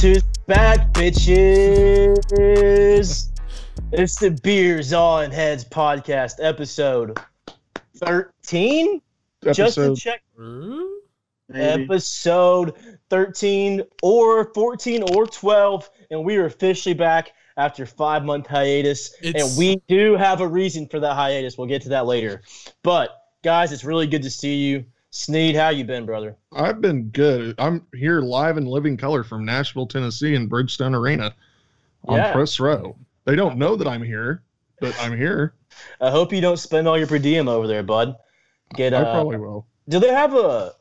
Guess who's back, bitches? it's the Beers on Heads podcast, episode 13? Just to Episode. check Maybe. episode 13 or 14 or 12 and we are officially back after five month hiatus It's- and we do have a reason for that hiatus we'll get to that later but guys it's really good to see you sneed how you been brother I've been good. I'm here live in living color from Nashville, Tennessee, in Bridgestone Arena on Yeah. press row. They don't know that I'm here, but I'm here. i hope you don't spend all your per diem over there bud get I uh probably will. do they have a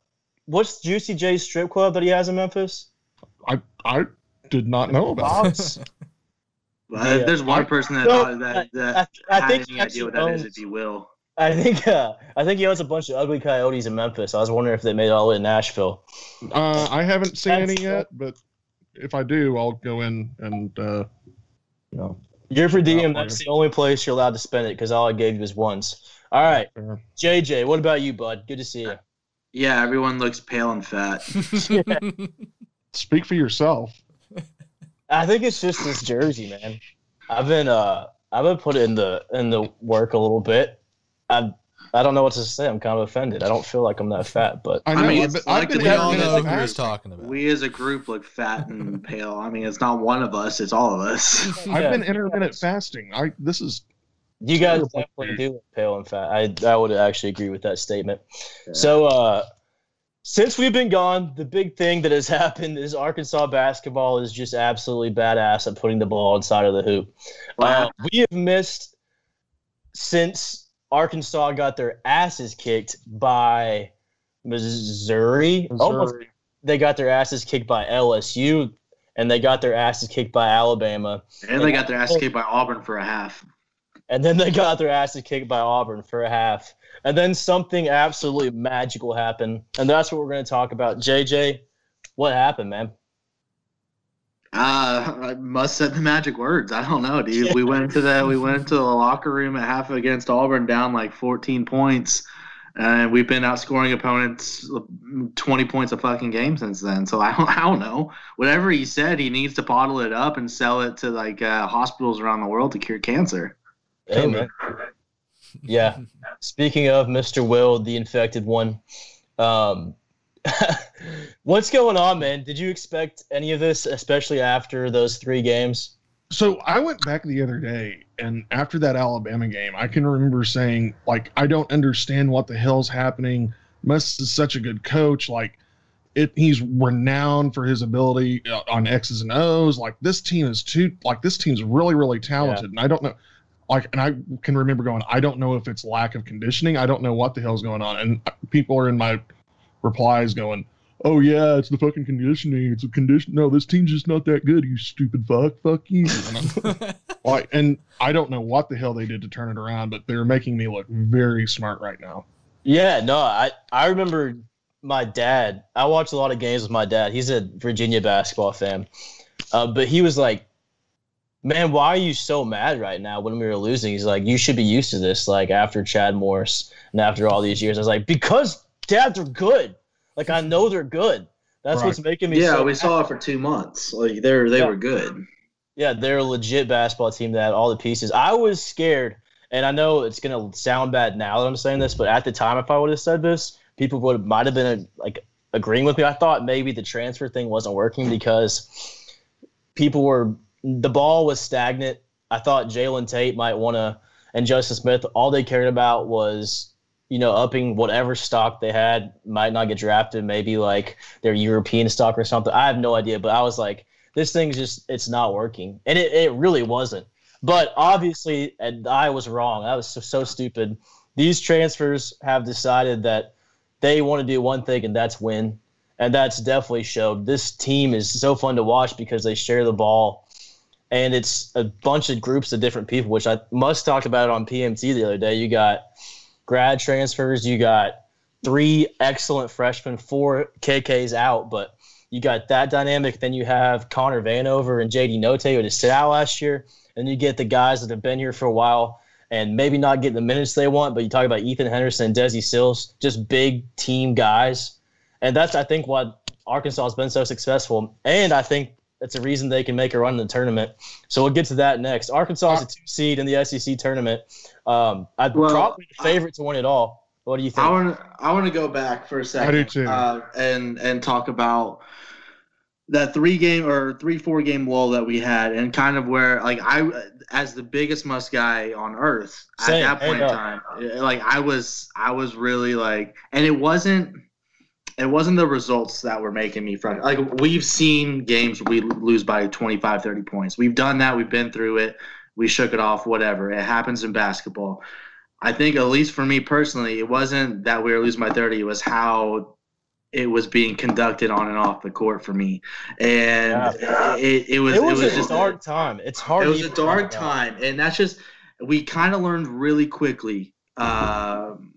what's juicy j's strip club that he has in memphis I I did not know about. it. Bob's? Uh, Yeah. There's one person that No, uh, that, that I, I has think any idea what actually that is, owns- if you will. I think uh, I think he owns a bunch of ugly coyotes in Memphis. I was wondering if they made it all the way to Nashville. Uh, I haven't seen That's- any yet, but if I do, I'll go in and uh, No. Your per diem, Yeah, that's the only place you're allowed to spend it because all I gave you was once. All right, JJ, what about you, bud? Good to see you. Yeah, everyone looks pale and fat. speak for yourself. I think it's just this jersey, man. I've been uh I've been put in the in the work a little bit. I I don't know what to say. I'm kind of offended. I don't feel like I'm that fat, but I I know. mean, I've been, it's I've like been we all I mean, know it's who he's talking about. We as a group look fat and pale. I mean, it's not one of us; it's all of us. I've Yeah. been intermittent fasting. I this is you guys Terrible, definitely do look pale and fat. I I would actually agree with that statement. So uh since we've been gone, the big thing that has happened is Arkansas basketball is just absolutely badass at putting the ball inside of the hoop. Wow. Uh, we have missed since Arkansas got their asses kicked by Missouri. Almost, Missouri. they got their asses kicked by LSU, and they got their asses kicked by Alabama, and they got their asses kicked by Auburn for a half. and then they got their asses kicked by Auburn for a half. And then something absolutely magical happened, and that's what we're going to talk about. JJ, what happened, man? Uh, I must said the magic words. I don't know, dude. We went into the we went into the locker room at half against Auburn, down like 14 points, and we've been outscoring opponents 20 points a fucking game since then. So I don't, I don't know. Whatever he said, he needs to bottle it up and sell it to like uh, hospitals around the world to cure cancer. Hey, man. Yeah. Speaking of Mr. Will, the infected one, um, what's going on, man? Did you expect any of this, especially after those three games? So I went back the other day, and after that Alabama game, I can remember saying, like, I don't understand what the hell's happening. Muss is such a good coach. Like, it, he's renowned for his ability uh, on X's and O's. Like, this team is too, like, this team's really, really talented. And I don't know, like, and I can remember going, I don't know if it's lack of conditioning. I don't know what the hell's going on. And people are in my replies going, oh yeah, it's the fucking conditioning. It's a condition. No, this team's just not that good. You stupid fuck. Fuck you. And I'm like, and I don't know what the hell they did to turn it around, but they're making me look very smart right now. Yeah, no, I, I remember my dad. I watched a lot of games with my dad. He's a Virginia basketball fan. Uh, but he was like, man, why are you so mad right now when we were losing? He's like, you should be used to this, like after Chad Morris and after all these years. I was like, because dad, they're good. Like, I know they're good. That's Right. what's making me Yeah, so we mad. saw it for two months. Like they're they Yeah. were good. Yeah, they're a legit basketball team that had all the pieces. I was scared, and I know it's gonna sound bad now that I'm saying this, but at the time, if I would have said this, people would might have been like agreeing with me. I thought maybe the transfer thing wasn't working because people were the ball was stagnant. I thought Jalen Tate might want to and Justin Smith. All they cared about was you know upping whatever stock they had. Might not get drafted. Maybe like their European stock or something. I have no idea, but I was like this thing's just it's not working and it, it really wasn't but obviously and i was wrong i was so, so stupid these transfers have decided that they want to do one thing and that's win and that's definitely showed this team is so fun to watch because they share the ball and it's a bunch of groups of different people which i must talk about it on pmt the other day you got grad transfers you got three excellent freshmen four kk's out but you got that dynamic. Then you have Connor Vanover and JD Notae who just sit out last year. And you get the guys that have been here for a while and maybe not get the minutes they want, but you talk about Ethan Henderson and Desi Sills, just big team guys. And that's, I think, why Arkansas has been so successful. And I think It's a reason they can make a run in the tournament. So we'll get to that next. Arkansas is a two seed in the SEC tournament. Um, I'd Well, probably the favorite to win it all. What do you think? I want to I want to go back for a second. do too. Uh, and and talk about that three game or three four game lull that we had, and kind of where like I as the biggest Muss guy on earth Same, at that point in time, like I was I was really like, and it wasn't. It wasn't the results that were making me frustrated. Like we've seen games we lose by 25, 30 points. We've done that. We've been through it. We shook it off. Whatever. It happens in basketball. I think at least for me personally, it wasn't that we were losing by 30. It was how it was being conducted on and off the court for me, and it, it was it was, it was a just dark time. It's hard. it was a dark time, and that's just we kind of learned really quickly um,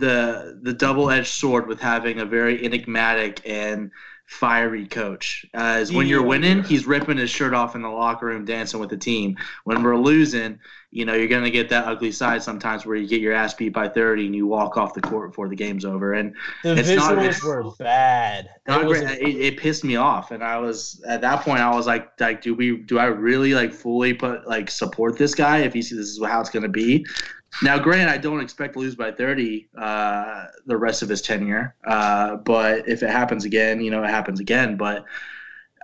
the the double edged sword with having a very enigmatic and fiery coach. As when you're winning, he's ripping his shirt off in the locker room, dancing with the team. When we're losing, you know you're gonna get that ugly side sometimes where you get your ass beat by 30 and you walk off the court before the game's over. And The It's not- visuals it's- were bad. not It was great. It, it pissed me off, and I was at that point. I was like, like, do we? Do I really like fully put like support this guy if he sees this is how it's going to be? Now, granted, I don't expect to lose by thirty uh, the rest of his tenure, uh, but if it happens again, you know, it happens again. But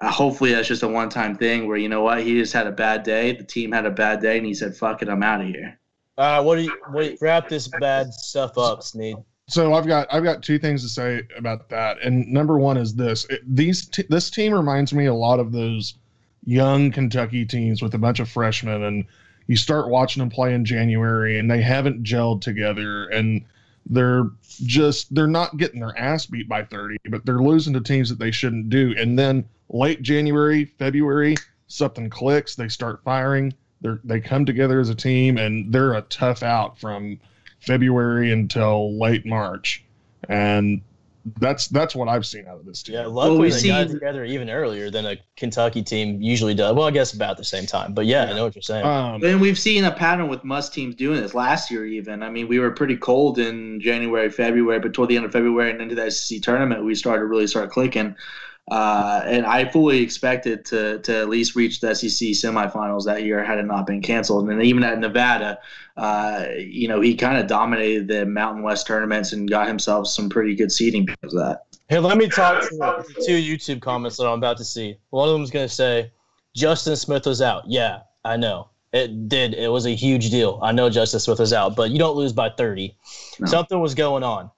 uh, hopefully, that's just a one-time thing where you know what, he just had a bad day. The team had a bad day, and he said, "Fuck it, I'm out of here." Uh, what do you? What do you, wrap this bad stuff up, Sneed? So I've got I've got two things to say about that, and number one is this: it, these t- this team reminds me a lot of those young Kentucky teams with a bunch of freshmen, and you start watching them play in January, and they haven't gelled together, and they're just they're not getting their ass beat by thirty, but they're losing to teams that they shouldn't do, and then late January, February, something clicks, they start firing, they they come together as a team, and they're a tough out from February until late March, and that's that's what I've seen out of this team. Yeah, luckily we've they got together even earlier than a Kentucky team usually does. Well, I guess about the same time, but yeah, I know what you're saying. Um, And we've seen a pattern with Muss teams doing this last year, even. I mean, we were pretty cold in January, February, but toward the end of February and into the SEC tournament, we started to really start clicking. Uh, and I fully expected to to at least reach the SEC semifinals that year had it not been canceled. And then even at Nevada, uh, you know, he kind of dominated the Mountain West tournaments and got himself some pretty good seeding because of that. Here, let me talk to the two YouTube comments that I'm about to see. One of them's going to say, Justin Smith was out. Yeah, I know. It did. It was a huge deal. I know Justin Smith was out, but you don't lose by 30. No. Something was going on.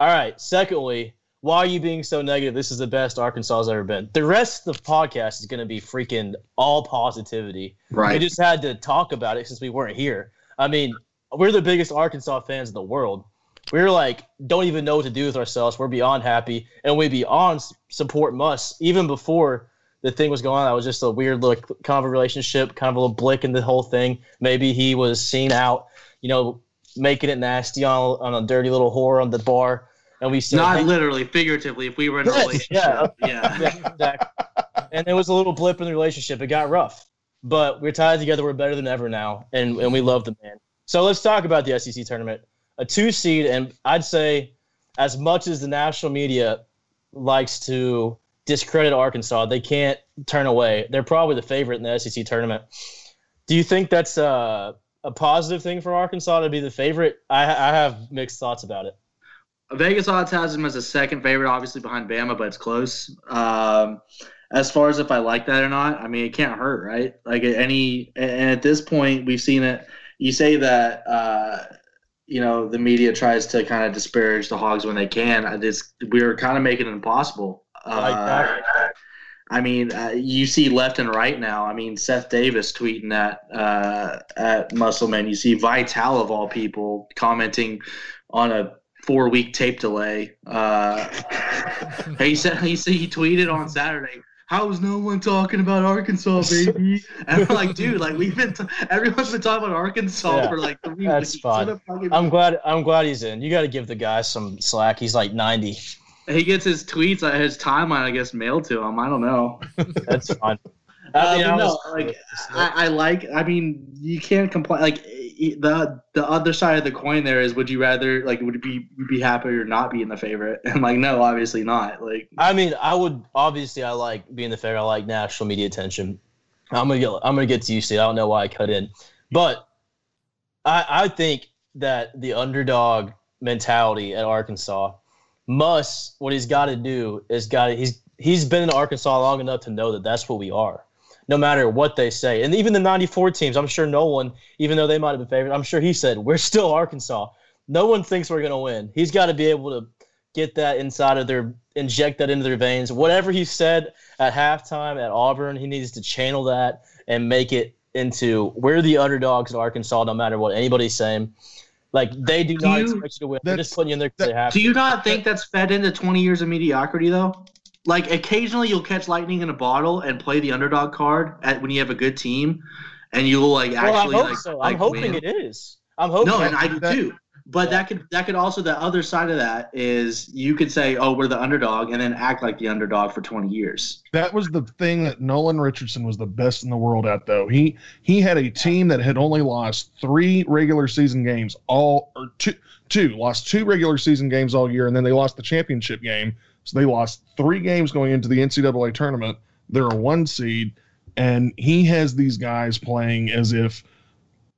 All right. Secondly, why are you being so negative? This is the best Arkansas has ever been. The rest of the podcast is going to be freaking all positivity. Right. We just had to talk about it since we weren't here. I mean, we're the biggest Arkansas fans in the world. We're like, don't even know what to do with ourselves. We're beyond happy, and we beyond support Muss. Even before the thing was going on, that was just a weird little kind of a relationship, kind of a little blick in the whole thing. Maybe he was seen out, you know, making it nasty on, on a dirty little whore on the bar, and we said, Not "Hey, literally, figuratively, if we were in a Yes, relationship. yeah. yeah. yeah, exactly. and there was a little blip in the relationship. It got rough, but we're tied together. We're better than ever now, and and we love the man. So let's talk about the SEC tournament. A two seed, and I'd say, as much as the national media likes to discredit Arkansas, they can't turn away. They're probably the favorite in the SEC tournament. Do you think that's a, a positive thing for Arkansas to be the favorite? I, I have mixed thoughts about it. Vegas odds has him as a second favorite, obviously behind Bama, but it's close. Um, as far as if I like that or not, I mean, it can't hurt, right? Like any, and at this point, we've seen it. You say that, uh, you know, the media tries to kind of disparage the Hogs when they can. Just we're kind of making it impossible. Like Uh, that. I mean, uh, you see left and right now. I mean, Seth Davis tweeting at uh, at Musselman. You see Vitale of all people commenting on a four week tape delay. Uh, he said he said he tweeted on Saturday. How is no one talking about Arkansas, baby? And I'm like, dude, like we've been, t- everyone's been talking about Arkansas Yeah, for like three that's weeks. fine. Fuck is- I'm glad. I'm glad he's in. You got to give the guy some slack. He's like 90. he gets his tweets, uh, his timeline, I guess, mailed to him. I don't know. That's fine. Uh, mean, I no, like I, I like. I mean, you can't complain. Like the the other side of the coin there is would you rather like would it be be happy or not being the favorite? And like no, obviously not. Like I mean, I would obviously I like being the favorite. I like national media attention. I'm gonna get I'm gonna get to UC. I don't know why I cut in, but I I think that the underdog mentality at Arkansas Muss what he's got to do is got he's he's been in Arkansas long enough to know that that's what we are no matter what they say. And even the 94 teams, I'm sure no one, even though they might have been favored, I'm sure he said, we're still Arkansas. No one thinks we're going to win. He's got to be able to get that inside of their, inject that into their veins. Whatever he said at halftime at Auburn, he needs to channel that and make it into we're the underdogs in Arkansas, no matter what anybody's saying. Like they do, Do not you- expect you to win. They're just putting you in there because they have Do you not think that's fed into 20 years of mediocrity, though? Like, occasionally you'll catch lightning in a bottle and play the underdog card at, when you have a good team, and you'll like well, actually I hope like. so. like, I'm hoping win. it is. I'm hoping. No, and I do that- too. But that could that could also the other side of that is you could say, oh, we're the underdog, and then act like the underdog for 20 years. That was the thing that Nolan Richardson was the best in the world at, though. He he had a team that had only lost three regular season games all or two two lost two regular season games all year, and then they lost the championship game. So they lost three games going into the NCAA tournament. They're a one seed, and he has these guys playing as if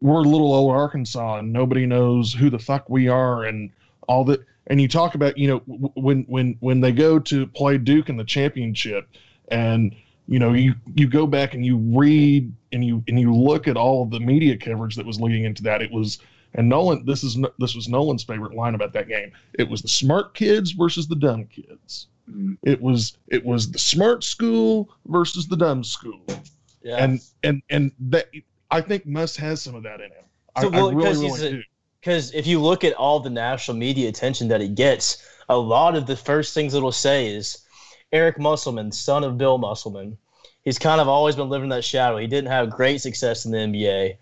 we're little old Arkansas and nobody knows who the fuck we are and all that. And you talk about, you know, when when when they go to play Duke in the championship, and you know you you go back and you read and you and you look at all of the media coverage that was leading into that. It was and Nolan. This is this was Nolan's favorite line about that game. It was the smart kids versus the dumb kids. Mm. It was it was the smart school versus the dumb school yeah. and and and that I think Muss has some of that in him. I, well, I really, because really a- do. because if you look at all the national media attention that he gets, a lot of the first things it'll say is Eric Musselman, son of Bill Musselman. He's kind of always been living in that shadow. He didn't have great success in the NBA.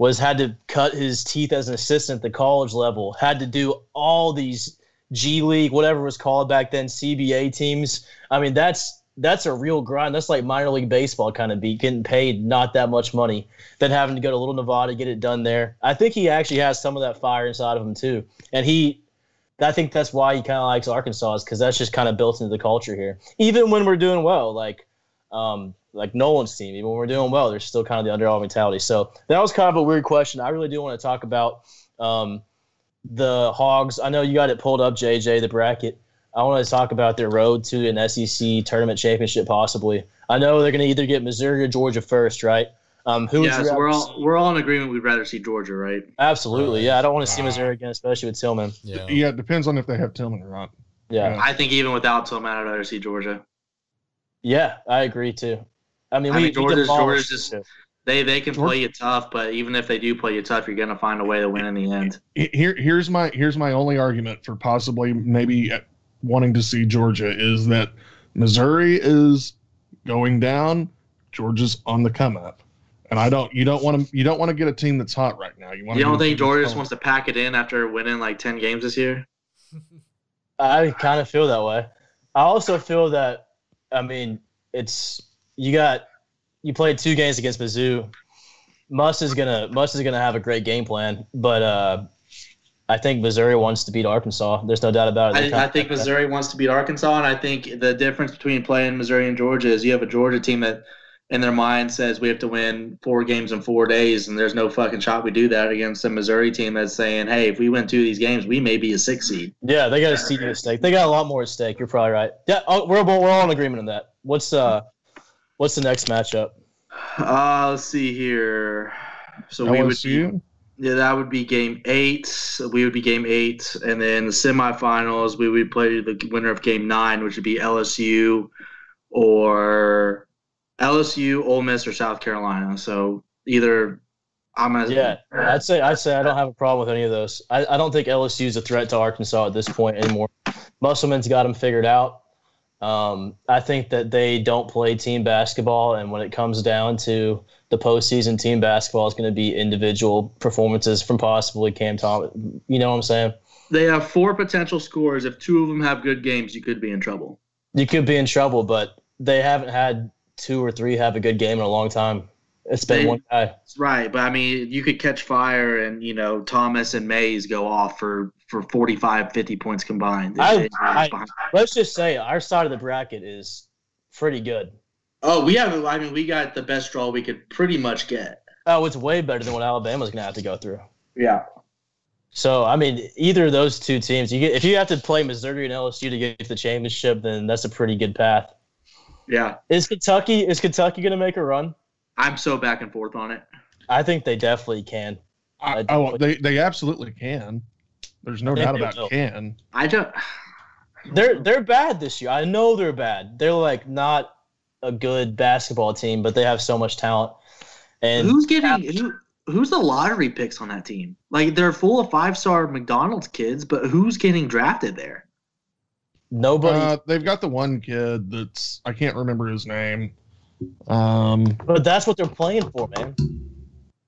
Was had to cut his teeth as an assistant at the college level. Had to do all these G League, whatever was called back then, CBA teams. I mean, that's that's a real grind. That's like minor league baseball kind of beat, getting paid not that much money then having to go to Little Nevada get it done there. I think he actually has some of that fire inside of him too, and he. I think that's why he kind of likes Arkansas is because that's just kind of built into the culture here. Even when we're doing well, like, um, like Nolan's team, even when we're doing well, there's still kind of the underdog mentality. So that was kind of a weird question. I really do want to talk about um, the Hogs. I know you got it pulled up, JJ, the bracket. I want to talk about their road to an SEC tournament championship, possibly. I know they're going to either get Missouri or Georgia first, right? Um, who Yeah, so we're all see? we're all in agreement. We'd rather see Georgia, right? Absolutely, yeah. I don't want to see. Missouri again, especially with Tilmon. Yeah. Yeah, it depends on if they have Tilmon or not. Yeah, Yeah. I think even without Tilmon, I'd rather see Georgia. Yeah, I agree too. I mean, I we mean, Georgia's- demolished Georgia's just- They they can Georgia- play you tough, but even if they do play you tough, you're gonna find a way to win in the end. Here, here's my here's my only argument for possibly maybe uh, wanting to see Georgia is that Missouri is going down, Georgia's on the come up, and I don't you don't want to you don't want to get a team that's hot right now. You want You don't think Georgia just wants to pack it in after winning like ten games this year? I kind of feel that way. I also feel that, I mean, it's you got you played two games against Mizzou. Muss is gonna Muss is gonna have a great game plan, but uh, I think Missouri wants to beat Arkansas. There's no doubt about it. I, I think Missouri wants to beat Arkansas, and I think the difference between playing Missouri and Georgia is you have a Georgia team that, in their mind, says we have to win four games in four days, and there's no fucking shot we do that against a Missouri team that's saying, hey, if we win two of these games, we may be a six seed. Yeah, they got a seat at stake. They got a lot more at stake. You're probably right. Yeah, oh, we're we're all in agreement on that. What's uh, what's the next matchup? Uh, let's see here. So we would be, yeah, that would be game eight. So we would be game eight, and then the semifinals we would play the winner of game nine, which would be LSU or LSU, Ole Miss, or South Carolina. So either I'm gonna Yeah, I'd say I'd say I don't have a problem with any of those. I, I don't think LSU is a threat to Arkansas at this point anymore. Musselman's got them figured out. Um, I think that they don't play team basketball, and when it comes down to the postseason, team basketball is going to be individual performances from possibly Cam Thomas. You know what I'm saying? They have four potential scores. If two of them have good games, you could be in trouble. You could be in trouble, but they haven't had two or three have a good game in a long time. It's been They- one guy. Right, but I mean, you could catch fire and you know Thomas and Mays go off for for 45, 50 points combined. I- I- Let's just say our side of the bracket is pretty good. oh, we have. I mean, we got the best draw we could pretty much get. Oh, it's way better than what Alabama's gonna have to go through. Yeah. So I mean, either of those two teams, you get if you have to play Missouri and LSU to get to the championship, then that's a pretty good path. Yeah. Is Kentucky is Kentucky gonna make a run? I'm so back and forth on it. I think they definitely can. I, I- oh, they they absolutely can. There's no doubt about will. can. I don't. They're they're bad this year. I know they're bad. They're like not a good basketball team, but they have so much talent. And Who's getting who? Who's the lottery picks on that team? Like they're full of five star McDonald's kids, but who's getting drafted there? Nobody. Uh, they've got the one kid that's I can't remember his name. Um, but that's what they're playing for, man.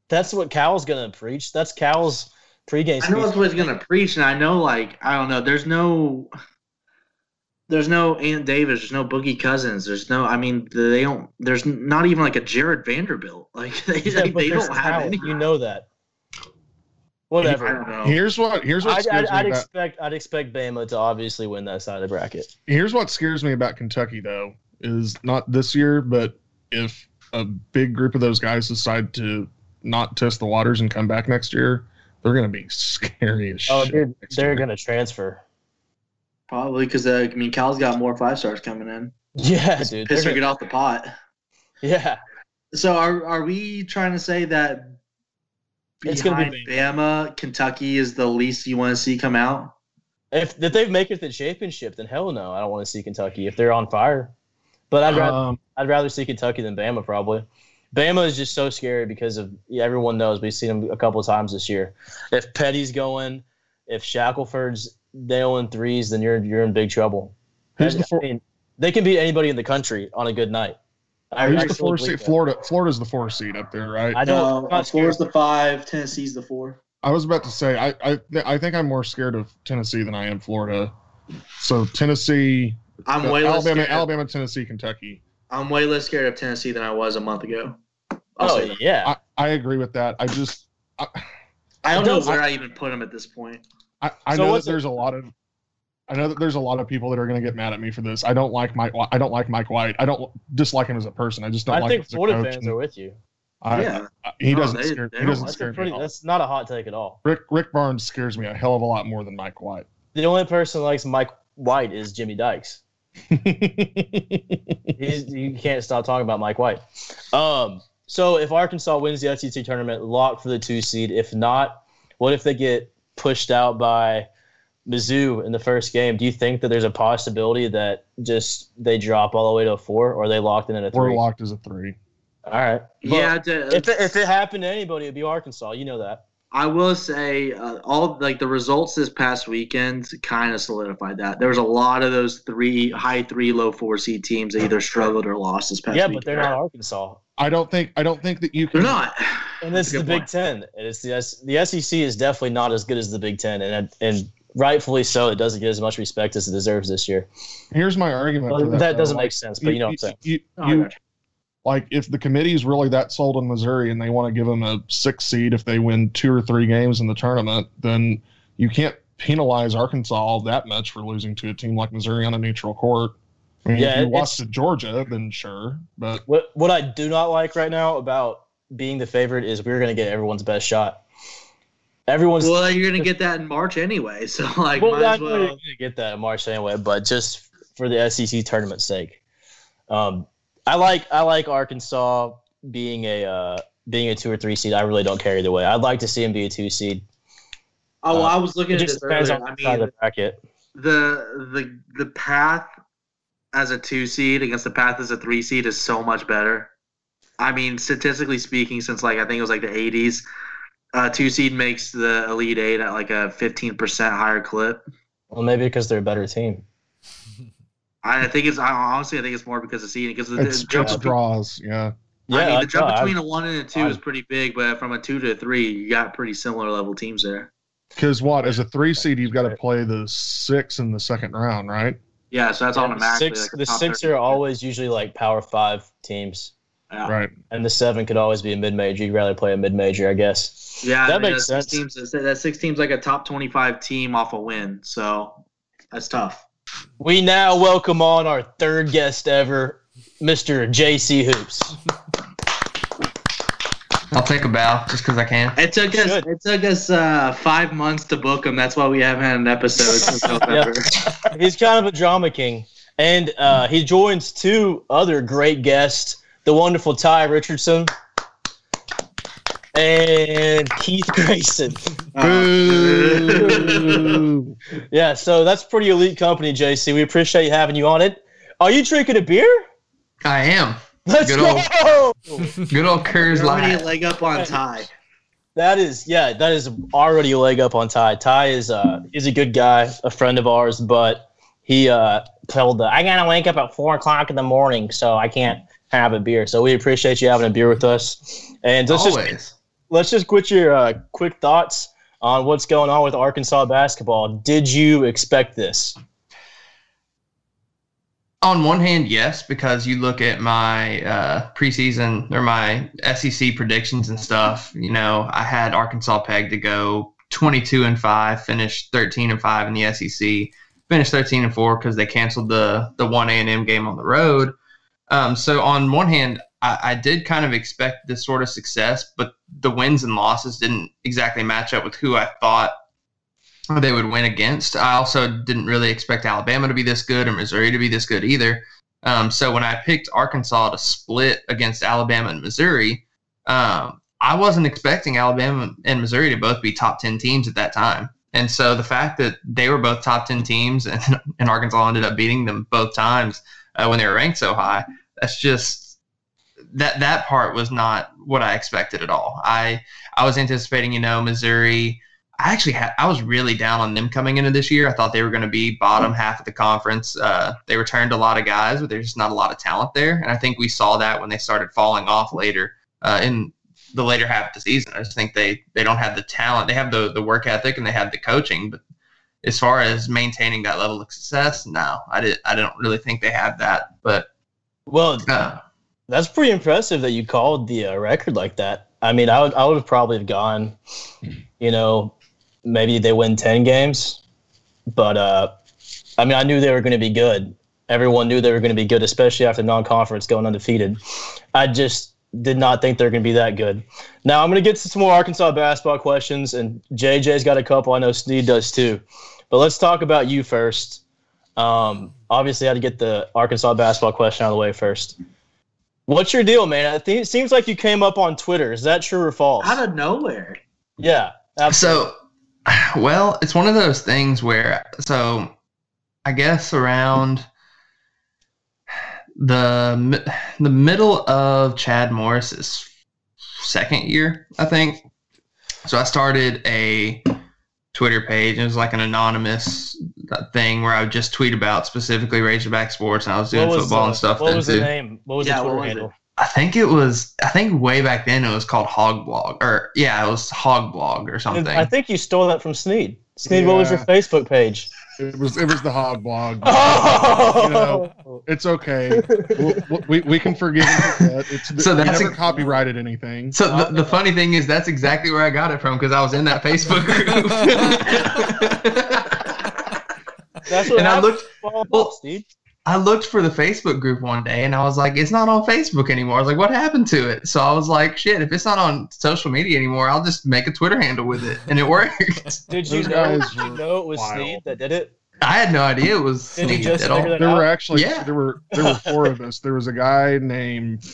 That's what Cal's gonna preach. That's Cal's pregame I know that's what he's gonna preach, and I know like I don't know. There's no, there's no Ant Davis. There's no Boogie Cousins. There's no. I mean, they don't. There's not even like a Jarred Vanderbilt. Like they, Yeah, like, they don't have talent. any. You know that. I Whatever. here's what here's what I'd, scares I'd, I'd about expect I'd expect Bama to obviously win that side of the bracket. here's what scares me about Kentucky though is not this year, but if a big group of those guys decide to not test the waters and come back next year, they're gonna be scary as Oh, shit. dude, they're gonna transfer. Probably because uh, I mean Cal's got more five stars coming in. Yeah, dude. Piss they're or get gonna- off the pot. yeah. So are are we trying to say that It's gonna behind be Bama, Kentucky is the least you want to see come out? If if they make it to the championship, then hell no, I don't want to see Kentucky if they're on fire. But I'd rather Um, I'd rather see Kentucky than Bama probably. Bama is just so scary because of yeah, everyone knows we've seen them a couple of times this year. If Petty's going, if Shackelford's nailing threes, then you're you're in big trouble. who's I- the four, I mean, they can beat anybody in the country on a good night. I, who's the truly four seed? Florida Florida's the four seed up there, right? I don't. I'm scared. the five, Tennessee's the four. I was about to say I, I I think I'm more scared of Tennessee than I am Florida. So Tennessee, I'm uh, way less Alabama, scared. Alabama, Tennessee, Kentucky. I'm way less scared of Tennessee than I was a month ago. I'll Oh yeah. I, I agree with that. I just I, I don't know where I even put them at this point. I, I So know that what's it- there's a lot of I know that there's a lot of people that are going to get mad at me for this. I don't like Mike. I don't like Mike White. I don't dislike him as a person. I just don't I like think him as Florida fans are with you. I- yeah, I- he No, doesn't they- scare. they He doesn't That's, a scare me. pretty, at all. that's not a hot take at all. Rick Rick Barnes scares me a hell of a lot more than Mike White. The only person who likes Mike White is Jimmy Dykes. You can't stop talking about Mike White. Um, so if Arkansas wins the SEC tournament, lock for the two seed. If not, what if they get pushed out by Mizzou in the first game? Do you think that there's a possibility that just they drop all the way to a four, or are they locked in at a three? We're three? locked as a three. All right. But yeah. to- If it, if it happened to anybody, it'd be Arkansas. You know that. I will say uh, all like the results this past weekend kind of solidified that. There was a lot of those three high three, low four seed teams that either struggled or lost this past Yeah, weekend. but they're not Arkansas. I don't think. I don't think that you can. They're not. And this is the good Big. Ten. And it's the S- the SEC is definitely not as good as the Big Ten, and and rightfully so. It doesn't get as much respect as it deserves this year. Here's my argument. Well, for that, that, doesn't Like, make sense, but you know what I'm saying. You, Oh, you- got like if the committee is really that sold on Missouri and they want to give them a six seed if they win two or three games in the tournament, then you can't penalize Arkansas that much for losing to a team like Missouri on a neutral court. I mean, Yeah, if you lost to Georgia, then sure, but What what I do not like right now about being the favorite is we're going to get everyone's best shot. Everyone's Well, you're gonna get that in March anyway, so like well, might I as you're well. going to get that in March anyway, but just for the SEC tournament's sake, um, I like I like Arkansas being a uh, being a two or three seed. I really don't care either way. I'd like to see them be a two seed. Oh, well, Uh, I was looking at just this depends earlier. on I mean, the bracket. the the the path as a two seed against the path as a three seed is so much better. I mean, statistically speaking, since like I think it was like the '80s, uh, two seed makes the elite eight at like a 15 percent higher clip. Well, maybe because they're a better team. I think it's I honestly I think it's more because of seeding because the, it's the jump it's between, draws. Yeah, I mean I the jump know, I- between a one and a two is pretty big, but from a two to a three, you got pretty similar level teams there. because what as a three seed you've got to play the six in the second round, right? Yeah, so that's Yeah, the automatically six, like a the six 30 are always usually like power five teams. Yeah. Right. and the seven could always be a mid major. You'd rather play a mid major, I guess. Yeah, That I mean, makes that six sense. Teams, that six teams like a top twenty-five team off a win, so that's tough. We now welcome on our third guest ever, Mr. JC Hoops. I'll take a bow just because I can. It took us Should. it took us uh, five months to book him. That's why we haven't had an episode since November. He's kind of a drama king, and uh, he joins two other great guests, the wonderful Ty Richardson and Keith Grayson. Boo. Yeah, so that's pretty elite company, JC. We appreciate you having you on it. Are you drinking a beer? I am. Let's Good go. Good old Coors Already a leg up on Ty. That is, yeah, that is already a leg up on Ty. Ty is uh, he's a good guy, a friend of ours, but he uh, told the, I gotta wake up at four o'clock in the morning, so I can't have a beer. So we appreciate you having a beer with us, and let's just let's just get your uh, quick thoughts on what's going on with Arkansas basketball. Did you expect this? On one hand, yes, because you look at my uh, preseason or my SEC predictions and stuff. You know, I had Arkansas pegged to go 22 and five, finish 13 and five in the SEC, finish 13 and four because they canceled the the one A and M game on the road. Um, so on one hand, I, I did kind of expect this sort of success, but the wins and losses didn't exactly match up with who I thought they would win against. I also didn't really expect Alabama to be this good or Missouri to be this good either. Um, so when I picked Arkansas to split against Alabama and Missouri, um, I wasn't expecting Alabama and Missouri to both be top 10 teams at that time. And so the fact that they were both top 10 teams and, and Arkansas ended up beating them both times uh, when they were ranked so high, that's just that that part was not what I expected at all. I I was anticipating, you know, Missouri. I actually had I was really down on them coming into this year. I thought they were going to be bottom half of the conference. Uh, they returned a lot of guys, but there's just not a lot of talent there. And I think we saw that when they started falling off later uh, in the later half of the season. I just think they they don't have the talent. They have the the work ethic and they have the coaching, but as far as maintaining that level of success, no, I did I don't really think they have that. But Well, uh, That's pretty impressive that you called the uh, record like that. I mean, I would I would have probably have gone, you know, maybe they win ten games, but uh, I mean, I knew they were going to be good. Everyone knew they were going to be good, especially after non-conference going undefeated. I just did not think they're going to be that good. Now I'm going to get to some more Arkansas basketball questions, and JJ's got a couple. I know Sneed does too, but let's talk about you first. Um, obviously, I had to get the Arkansas basketball question out of the way first. What's your deal, man? I think it seems like you came up on Twitter. Is that true or false? Out of nowhere. yeah, absolutely. So, well, it's one of those things where, so I guess around the the middle of Chad Morris's second year, I think. So I started a Twitter page. It was like an anonymous thing where I would just tweet about specifically Razorback sports, and I was doing was, football uh, and stuff What then was too. the name? What was Yeah, the Twitter was it? handle? I think it was. I think way back then it was called Hog Blog, or yeah, it was Hog Blog or something. I think you stole that from Sneed. Sneed, what was your Facebook page? It was it was the hog blog. Oh, know, It's okay. We'll, we'll- we, we can forgive and forget. It's, So so that's never a- copyrighted anything. So the, the funny thing is that's exactly where I got it from because I was in that Facebook group. That's what and I looked Well, well- Sneed. I looked for the Facebook group one day and I was like, it's not on Facebook anymore. I was like, what happened to it? So I was like, shit, if it's not on social media anymore, I'll just make a Twitter handle with it. And it worked. Did you know? Did you know it was wild. Sneed that did it? I had no idea it was Did you Sneed just at all. figure that There were actually Yeah. there were there were four of us. There was a guy named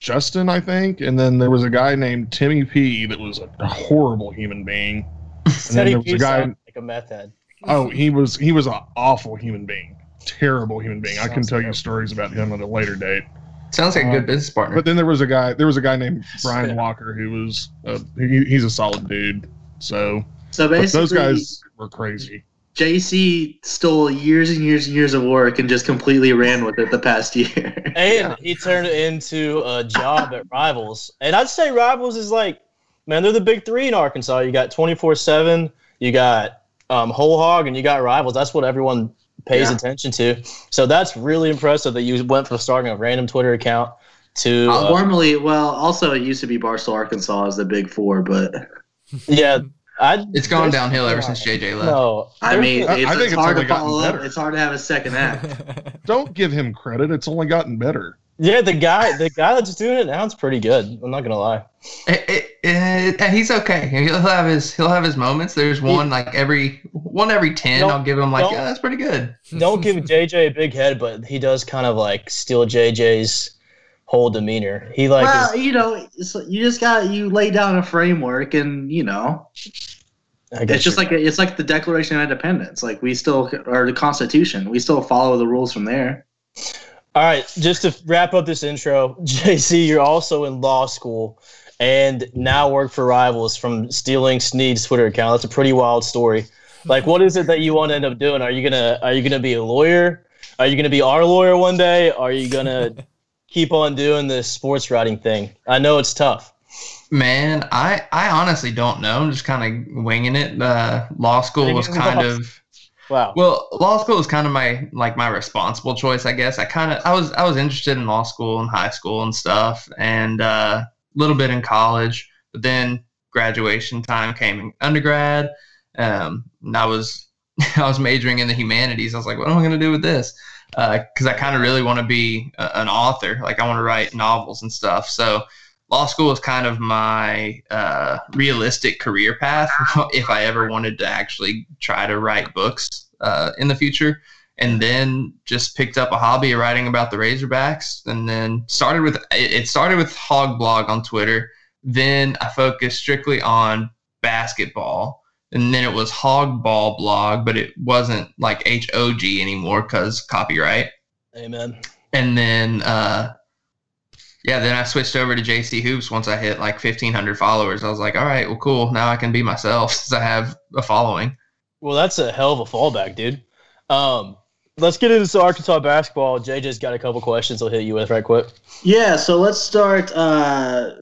Justin, I think, and then there was a guy named Timmy P that was a horrible human being. Said he there was a guy- like a meth head. Oh, he was he was an awful human being. Terrible human being. I can Sounds tell you stories about him at a later date. Sounds like a Uh, good business partner. But then there was a guy. There was a guy named Brian Yeah. Walker who was. Uh, he, he's a solid dude. So So basically, those guys were crazy. JC stole years and years and years of work and just completely ran with it the past year. And he turned it into a job at Rivals. And I'd say Rivals is like, man, they're the big three in Arkansas. You got 24 7, you got um, Whole Hog, and you got Rivals. That's what everyone pays Yeah. attention to. So that's really impressive that you went from starting a random Twitter account to Uh, uh, formerly, well, also it used to be Barstool, Arkansas as the Big Four, but yeah, I. It's gone downhill ever since JJ left. No, I mean, I- it's, I think it's it's hard to follow up. better. It's hard to have a second act. Don't give him credit. It's only gotten better. Yeah, the guy, the guy that's doing it now is pretty good. I'm not gonna lie. It, it, it, and he's okay. He'll have his he'll have his moments. There's one like every one every 10 Don't- I'll give him like yeah, that's pretty good. Don't give JJ a big head, but he does kind of like steal JJ's whole demeanor. He like well, is, you know, it's, you just got you lay down a framework, and you know, I guess it's just you're- like it's like the Declaration of Independence. Like we still, or the Constitution, we still follow the rules from there. All right, just to wrap up this intro, JC, you're also in law school and now work for rivals from stealing Sneed's Twitter account. That's a pretty wild story. Like, what is it that you want to end up doing? Are you gonna Are you gonna be a lawyer? Are you gonna be our lawyer one day? Are you gonna keep on doing this sports writing thing? I know it's tough. Man, I I honestly don't know. I'm just kind of winging it. Uh, law school was kind of Wow. well, law school was kind of my like my responsible choice, I guess. I kind of I was I was interested in law school and high school and stuff, and a uh, little bit in college. But then graduation time came in undergrad. Um, and I was I was majoring in the humanities. I was like, what am I going to do with this? Because I kind of really want to be a, an author. Like I want to write novels and stuff. So law school is kind of my uh, realistic career path if I ever wanted to actually try to write books uh, in the future. And then just picked up a hobby of writing about the Razorbacks, and then started with it it started with Hog Blog on Twitter. Then I focused strictly on basketball, and then it was Hog Ball blog, but it wasn't like H O G anymore because copyright Amen. and then uh yeah then i switched over to jc hoops once i hit like 1500 followers i was like all right well cool now i can be myself since i have a following Well, that's a hell of a fallback, dude. Um, let's get into some Arkansas basketball. JJ's got a couple questions. I'll hit you with right quick. Yeah, so let's start. Uh,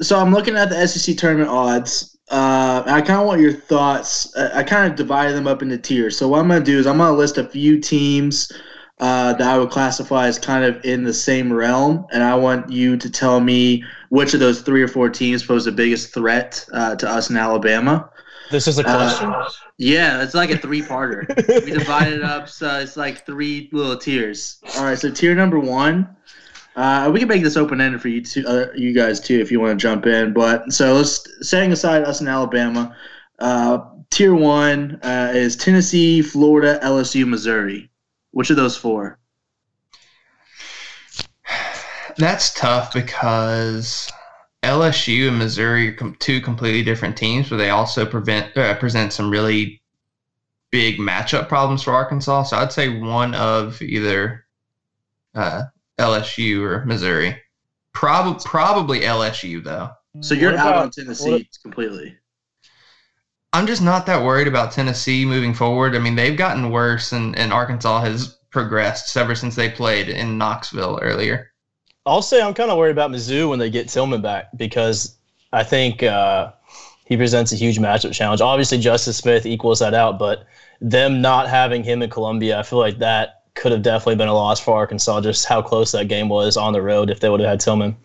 so I'm looking at the SEC tournament odds. Uh, I kind of want your thoughts. I, I kind of divided them up into tiers. So what I'm going to do is I'm going to list a few teams uh, that I would classify as kind of in the same realm, and I want you to tell me which of those three or four teams pose the biggest threat uh, to us in Alabama. This is a question. Uh, yeah, it's like a three-parter. we divided it up so it's like three little tiers. All right, so tier number one. Uh, we can make this open ended for you two, uh, you guys too, if you want to jump in. But so let's setting aside us in Alabama. Uh, tier one uh, is Tennessee, Florida, LSU, Missouri. Which of those four? that's tough because lsu and missouri are com- two completely different teams but they also prevent uh, present some really big matchup problems for arkansas so i'd say one of either uh, lsu or missouri Prob- probably lsu though So you're What out about- on Tennessee what- completely. I'm just not that worried about Tennessee moving forward. I mean, they've gotten worse, and, and Arkansas has progressed ever since they played in Knoxville earlier. I'll say I'm kind of worried about Mizzou when they get Tilmon back because I think uh, he presents a huge matchup challenge. Obviously, Justice Smith equals that out, but them not having him in Columbia, I feel like that could have definitely been a loss for Arkansas. Just how close that game was on the road if they would have had Tilmon.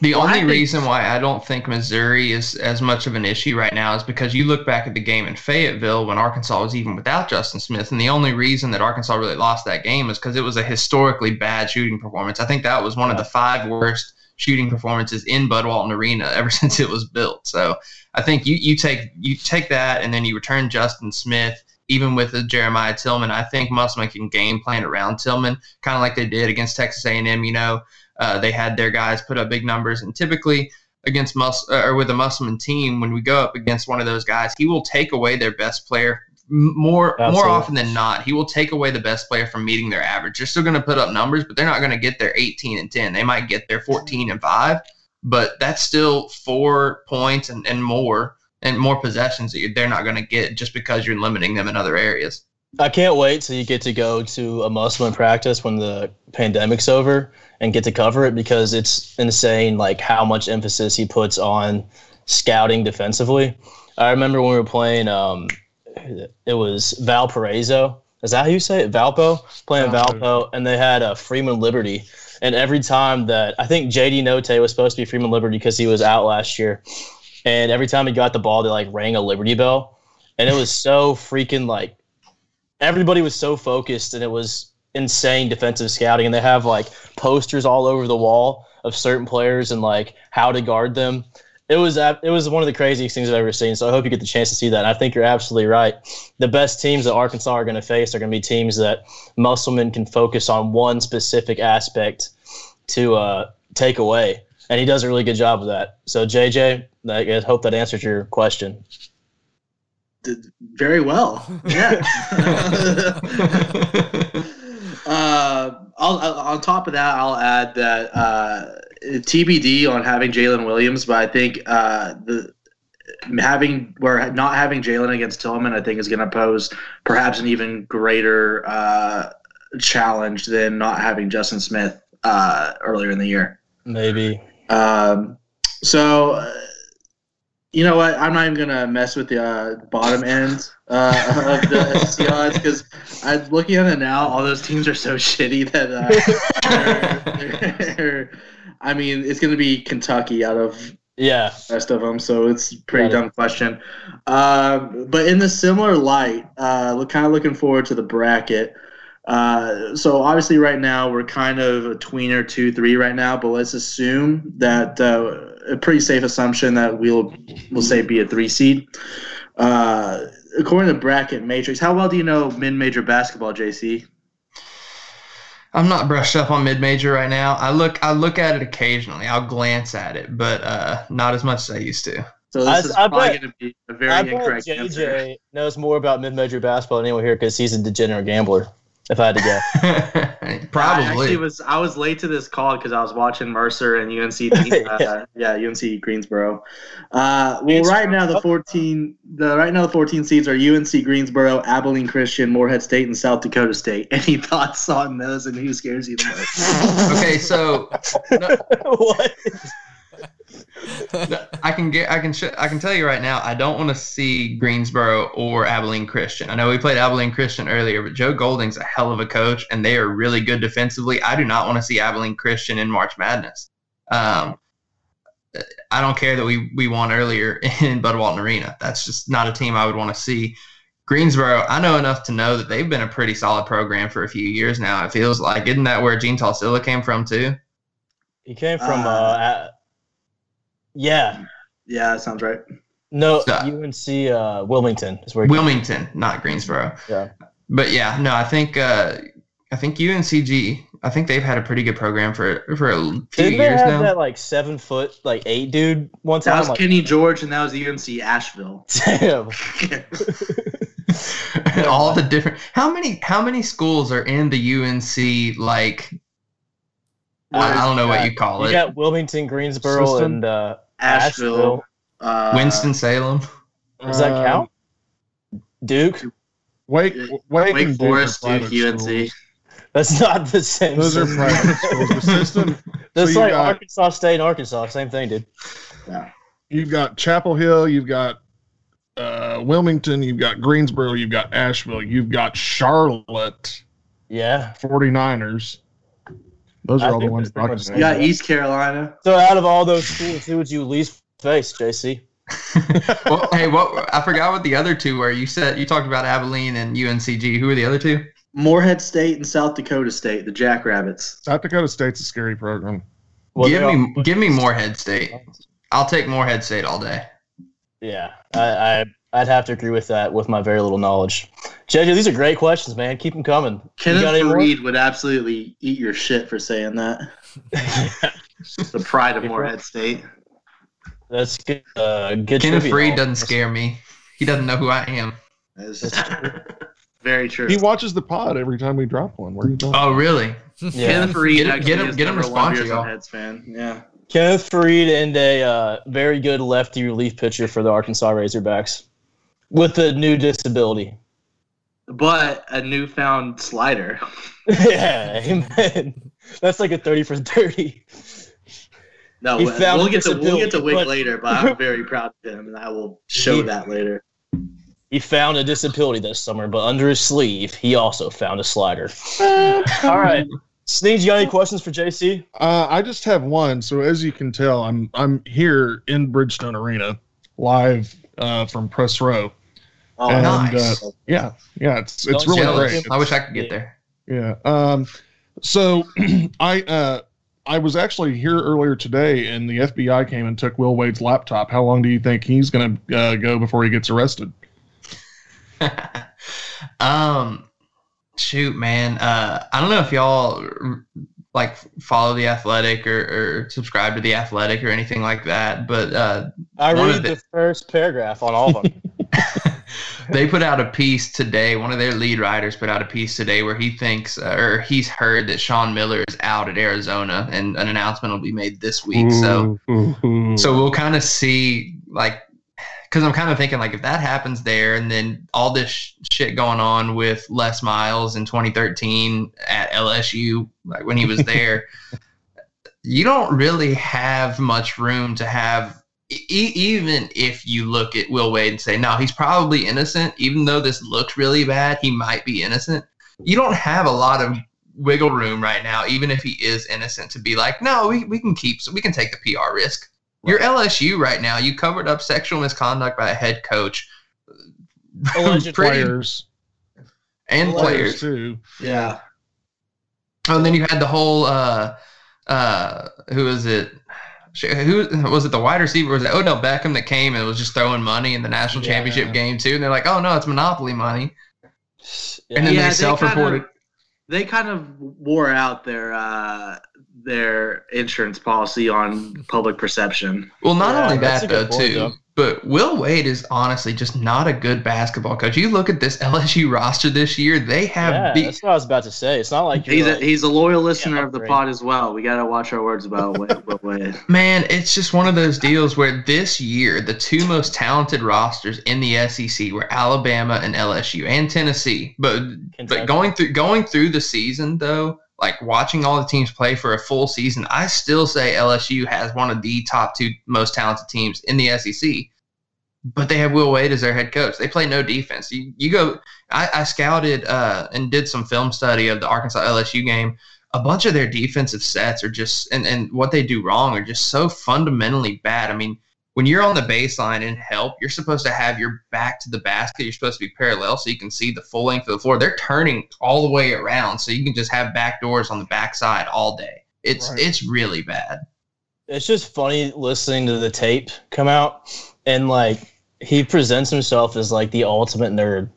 The Well, only think- reason why I don't think Missouri is as much of an issue right now is because you look back at the game in Fayetteville when Arkansas was even without Justin Smith, and the only reason that Arkansas really lost that game is because it was a historically bad shooting performance. I think that was one of the five worst shooting performances in Bud Walton Arena ever since it was built. So I think you you take you take that and then you return Justin Smith. Even with the Jeremiah Tilmon, I think Musselman can game plan around Tilmon, kind of like they did against Texas A&M. You know, uh, they had their guys put up big numbers, and typically against Mus uh, or with a Musselman team, when we go up against one of those guys, he will take away their best player more more often than not. He will take away the best player from meeting their average. They're still going to put up numbers, but they're not going to get their 18 and 10. They might get their 14 and five, but that's still four points and, and more and more possessions that they're not going to get just because you're limiting them in other areas. I can't wait till you get to go to a Muslim practice when the pandemic's over and get to cover it because it's insane like how much emphasis he puts on scouting defensively. I remember when we were playing um it was Valparaiso. Is that how you say it? Valpo? Playing Valpo. Valpo and they had uh, Freeman Liberty And every time that I think JD Notae was supposed to be Freeman Liberty because he was out last year, and every time he got the ball, they like rang a Liberty bell, and it was so freaking like everybody was so focused, and it was insane defensive scouting, and they have like posters all over the wall of certain players and like how to guard them. It was it was one of the craziest things I've ever seen. So I hope you get the chance to see that. And I think you're absolutely right. The best teams that Arkansas are going to face are going to be teams that Musselman can focus on one specific aspect to uh, take away, and he does a really good job of that. So JJ, I hope that answers your question. Did very well. Yeah. uh, I'll, I'll, on top of that, I'll add that uh, TBD on having Jalen Williams, but I think uh, the having where not having Jalen against Tilmon, I think is going to pose perhaps an even greater uh, challenge than not having Justin Smith uh, earlier in the year. Maybe. Um, so, uh, you know what? I'm not even going to mess with the uh, bottom end uh, of the SEC odds because I'm looking at it now. All those teams are so shitty that uh, they're, they're, I mean, it's going to be Kentucky out of yeah rest of them. So it's a pretty dumb question. Uh, but in the similar light, uh, kind of looking forward to the bracket. Uh, so obviously, right now we're kind of a tweener two three right now, but let's assume that uh, a pretty safe assumption that we'll we'll say be a three seed. Uh, according to bracket matrix, how well do you know mid major basketball, JC? I'm not brushed up on mid major right now. I look I look at it occasionally. I'll glance at it, but uh, not as much as I used to. So this I- is I probably going to be a very I bet incorrect JJ answer. knows more about mid major basketball than anyone here because he's a degenerate gambler. If I had to guess. I Probably. actually was I was late to this call because I was watching Mercer and UNC. Uh, yeah, UNC Greensboro. Uh, well, right now the fourteen the right now the fourteen seeds are UNC Greensboro, Abilene Christian, Morehead State, and South Dakota State. Any thoughts on those and who scares you the most? okay, so no, what? No, I can get I can sh- I can tell you right now I don't want to see Greensboro or Abilene Christian. I know we played Abilene Christian earlier, but Joe Golding's a hell of a coach and they are really good defensively. I do not want to see Abilene Christian in March Madness. Um, I don't care that we we won earlier in Bud Walton Arena. That's just not a team I would want to see. Greensboro, I know enough to know that they've been a pretty solid program for a few years now. It feels like, isn't that where Gene Talsilla came from too? He came from uh, Uh, a- yeah. Yeah, that sounds right. No, So- UNC uh, Wilmington is where he Wilmington, not Greensboro. Yeah. But yeah, no, I think uh, I think UNCG. I think they've had a pretty good program for for a few Didn't they years have now. that like seven foot like eight dude one That time? was Like, Kenny George and that was UNC Asheville. damn. All the different. How many how many schools are in the UNC like? I, I don't know what you call You it. got Wilmington, Greensboro, System? and uh, Asheville. Asheville. Uh, Winston Salem. Does that Um, count? Duke. Wake, Wake, Wake and Duke Forest, Duke, private UNC. schools. That's not the same. Those are system. private schools. The system. That's so you like got- Arkansas State and Arkansas. Same thing, dude. You've got Chapel Hill. You've got uh, Wilmington. You've got Greensboro. You've got Asheville. You've got Charlotte. Yeah. 49ers. Those I are all the ones that's pretty much is You East Carolina. So out of all those schools, who would you least face, JC? well, hey, what I forgot what the other two were. You said you talked about Abilene and UNCG. Who are the other two? Morehead State and South Dakota State, the Jackrabbits. South Dakota State's a scary program. Well, give me all- give me Morehead State. I'll take Morehead State all day. Yeah, I, I I'd have to agree with that with my very little knowledge. JJ, these are great questions, man. Keep them coming. Kenneth any? Reed would absolutely eat your shit for saying that. The pride of Morehead State. That's good. Uh, good. Kenneth trivia. Reed doesn't scare me. He doesn't know who I am. That's That's true. very true. He watches the pod every time we drop one. Where are you going? Oh, really? Yeah. Kenneth Reed Get him- get him- is get him to number one sponsor Beers on y'all. Heads fan. Yeah. Kenneth Reed and a uh, very good lefty relief pitcher for the Arkansas Razorbacks with a new disability. But a newfound slider. yeah, amen. That's like a thirty for thirty. No, He we'll found we'll get to we'll get to Wick but- later, but I'm very proud of him, and I will show He- that later. He found a disability this summer, but under his sleeve, he also found a slider. All right. Sneed, you got any questions for JC? Uh, I just have one. So as you can tell, I'm I'm here in Bridgestone Arena, live uh, from press row. Oh, And, nice. uh, Yeah, yeah, it's it's Don't really Jealous. great. I wish I could get there. Yeah. Um, so I uh, I was actually here earlier today, and the FBI came and took Will Wade's laptop. How long do you think he's going to uh, go before he gets arrested? um, shoot, man. Uh, I don't know if y'all r- like follow the Athletic or, or subscribe to the Athletic or anything like that, but uh, I read the- the first paragraph on all of them. they put out a piece today. One of their lead writers put out a piece today where he thinks uh, or he's heard that Sean Miller is out at Arizona, and an announcement will be made this week. So. So we'll kind of see, like, because I'm kind of thinking, like, if that happens there, and then all this sh- shit going on with Les Miles in 2013 at LSU, like when he was there, you don't really have much room to have. e- even if you look at Will Wade and say, no, he's probably innocent, even though this looks really bad, he might be innocent. You don't have a lot of wiggle room right now, even if he is innocent, to be like, no, we, we can keep, so we can take the PR risk. You're LSU right now. You covered up sexual misconduct by a head coach. Alleged Pretty- players and players. too. Yeah. Oh, and then you had the whole uh uh who is it? Who was it? The wide receiver was it Odell Beckham that came and was just throwing money in the national Yeah. championship game too. And they're like, "Oh no, it's monopoly money." Yeah. And then Yeah, they they self-reported. kinda- They kind of wore out their uh, their insurance policy on public perception. Well, not Yeah, only that though, point, too. though. But Will Wade is honestly just not a good basketball coach. You look at this LSU roster this year; they have yeah, beat. that's what I was about to say. It's not like you're He's a, he's a loyal listener of the upgrade. pod as well. We got to watch our words about Will Wade. Man, it's just one of those deals where this year the two most talented rosters in the SEC were Alabama and LSU and Tennessee. But Kentucky. but going through going through the season though, like watching all the teams play for a full season, I still say LSU has one of the top two most talented teams in the SEC. But they have Will Wade as their head coach. They play no defense. You, you go. I, I scouted uh, and did some film study of the Arkansas LSU game a bunch of their defensive sets are just and, and what they do wrong are just so fundamentally bad. I mean, when you're on the baseline and help, you're supposed to have your back to the basket. You're supposed to be parallel so you can see the full length of the floor. They're turning all the way around so you can just have back doors on the backside all day. It's Right. it's really bad. it's just funny listening to the tape come out and like he presents himself as like the ultimate nerd,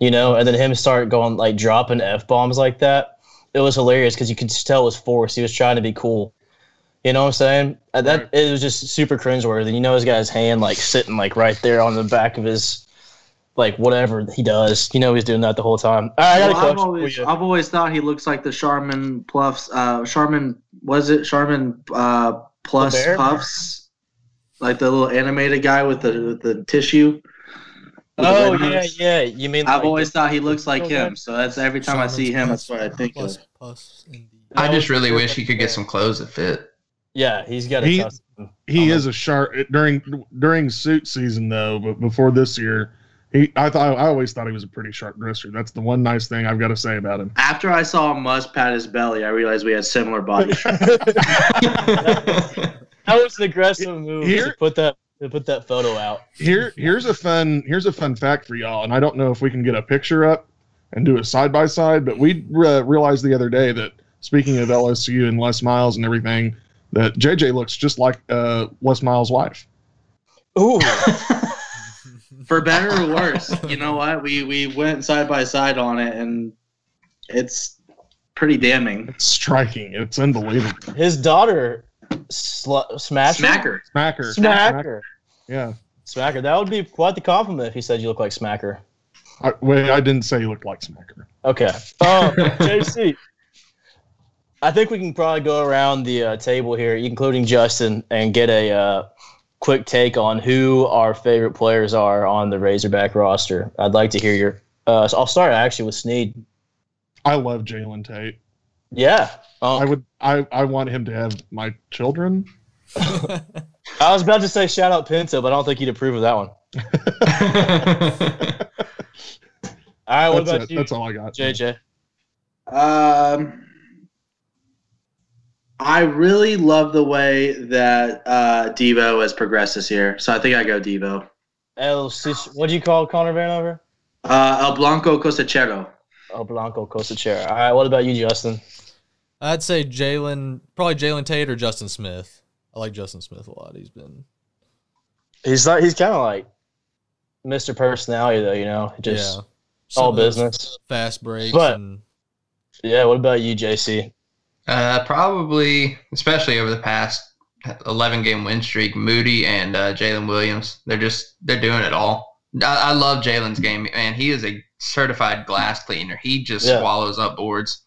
you know, and then him start going like dropping f bombs like that. It was hilarious because you could tell it was forced. He was trying to be cool. You know what I'm saying? Uh, That it was just super cringeworthy. You know, he's got his hand like sitting like right there on the back of his like whatever he does. You know, he's doing that the whole time. All right, I got Well, a I've always. I've always thought he looks like the Charmin Pluffs. Uh, Charmin was it Charmin uh, Plus Puffs, like the little animated guy with the with the tissue. with Oh red yeah, nose. yeah. You mean I've like, always thought he looks like Okay. him. So that's every time I see him, that's what I think of. plus, Plus I just really wish he could get some clothes that fit. Yeah, he's got a He- tough- He is a sharp during during suit season though, but before this year, he I thought I always thought he was a pretty sharp dresser. That's the one nice thing I've got to say about him. After I saw him must pat his belly, I realized we had similar bodies. that was an aggressive move Here- to put that to put that photo out. Here here's a fun here's a fun fact for y'all, and I don't know if we can get a picture up and do a side by side, but we uh, realized the other day that speaking of LSU and Les Miles and everything, that JJ looks just like uh, Les Miles' wife. Ooh, For better or worse, you know what? We we went side by side on it, and it's pretty damning. It's striking. It's unbelievable. his daughter, sl- Smasher, Smacker. Smacker. Smacker, Yeah. Smacker. That would be quite the compliment if he said you look like Smacker. I, wait, I didn't say you looked like Smacker. Okay. Um, JC, I think we can probably go around the uh, table here, including Justin, and get a uh, quick take on who our favorite players are on the Razorback roster. I'd like to hear your. Uh, so I'll start actually with Sneed. I love Jalen Tate. Yeah. Um, I would. I, I want him to have my children. I was about to say shout out Pinto, but I don't think he'd approve of that one. All right, what That's about it. you, That's all I got. JJ? Um, I really love the way that uh, Devo has progressed this year, so I think I go Devo. El what do you call Connor Vanover? Uh, El Blanco Cosachero. El Blanco Cosachera. All right, what about you, Justin? I'd say Jalen, probably Jalen Tate or Justin Smith. I like Justin Smith a lot. He's been He's like he's kind of like Mr. Personality though, you know, just yeah, all Some of those business. fast breaks But- and Yeah. What about you, JC? Uh, probably, especially over the past 11 game win streak, Moody and uh, Jalen Williams. They're just they're doing it all. I, I love Jalen's game, man. He is a certified glass cleaner. He just Yeah. swallows up boards.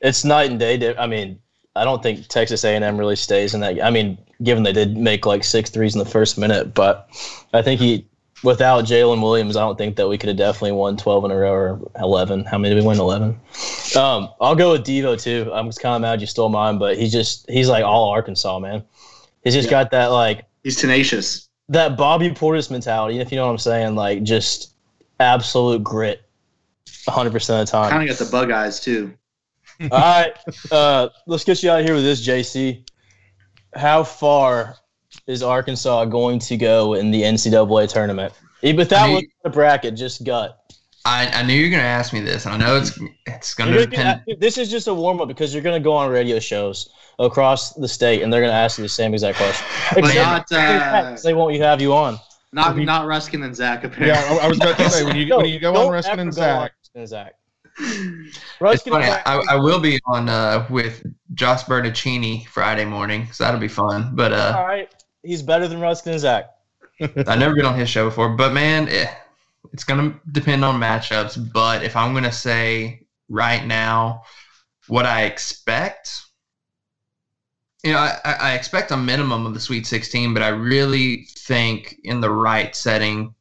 It's night and day. I mean, I don't think Texas A&M really stays in that. I mean, given they did make like six threes in the first minute, but I think he, without Jalen Williams, I don't think that we could have definitely won 12 in a row or 11. How many did we win? 11. Um, I'll go with Devo too. I'm just kind of mad you stole mine, but he's just he's like all Arkansas man. He's just Yeah. got that like He's tenacious. that Bobby Portis mentality, if you know what I'm saying, like just absolute grit, 100 percent of the time. Kind of got the bug eyes too. All right, uh, let's get you out of here with this, JC. How far is Arkansas going to go in the NCAA tournament? Even Without I mean- looking at the bracket, just gut. I, I knew you were gonna ask me this, and I know it's it's You're gonna depend. this is just a warm up because you're going to go on radio shows across the state, and they're going to ask you the same exact question. But Except not, uh, they won't have you on. not not Ruskin and Zach apparently. Yeah, I, I was about to say when you when you go on Ruskin and Zach, Ruskin and Zach. It's Ruskin funny. I, I will be on uh, with Josh Bertuccini Friday morning, so that'll be fun. But uh, all right, he's better than Ruskin and Zach. I've never been on his show before, but man, eh, it's gonna depend on matchups. But if I'm gonna say right now what I expect, you know, I, I expect a minimum of the Sweet 16, but I really think in the right setting,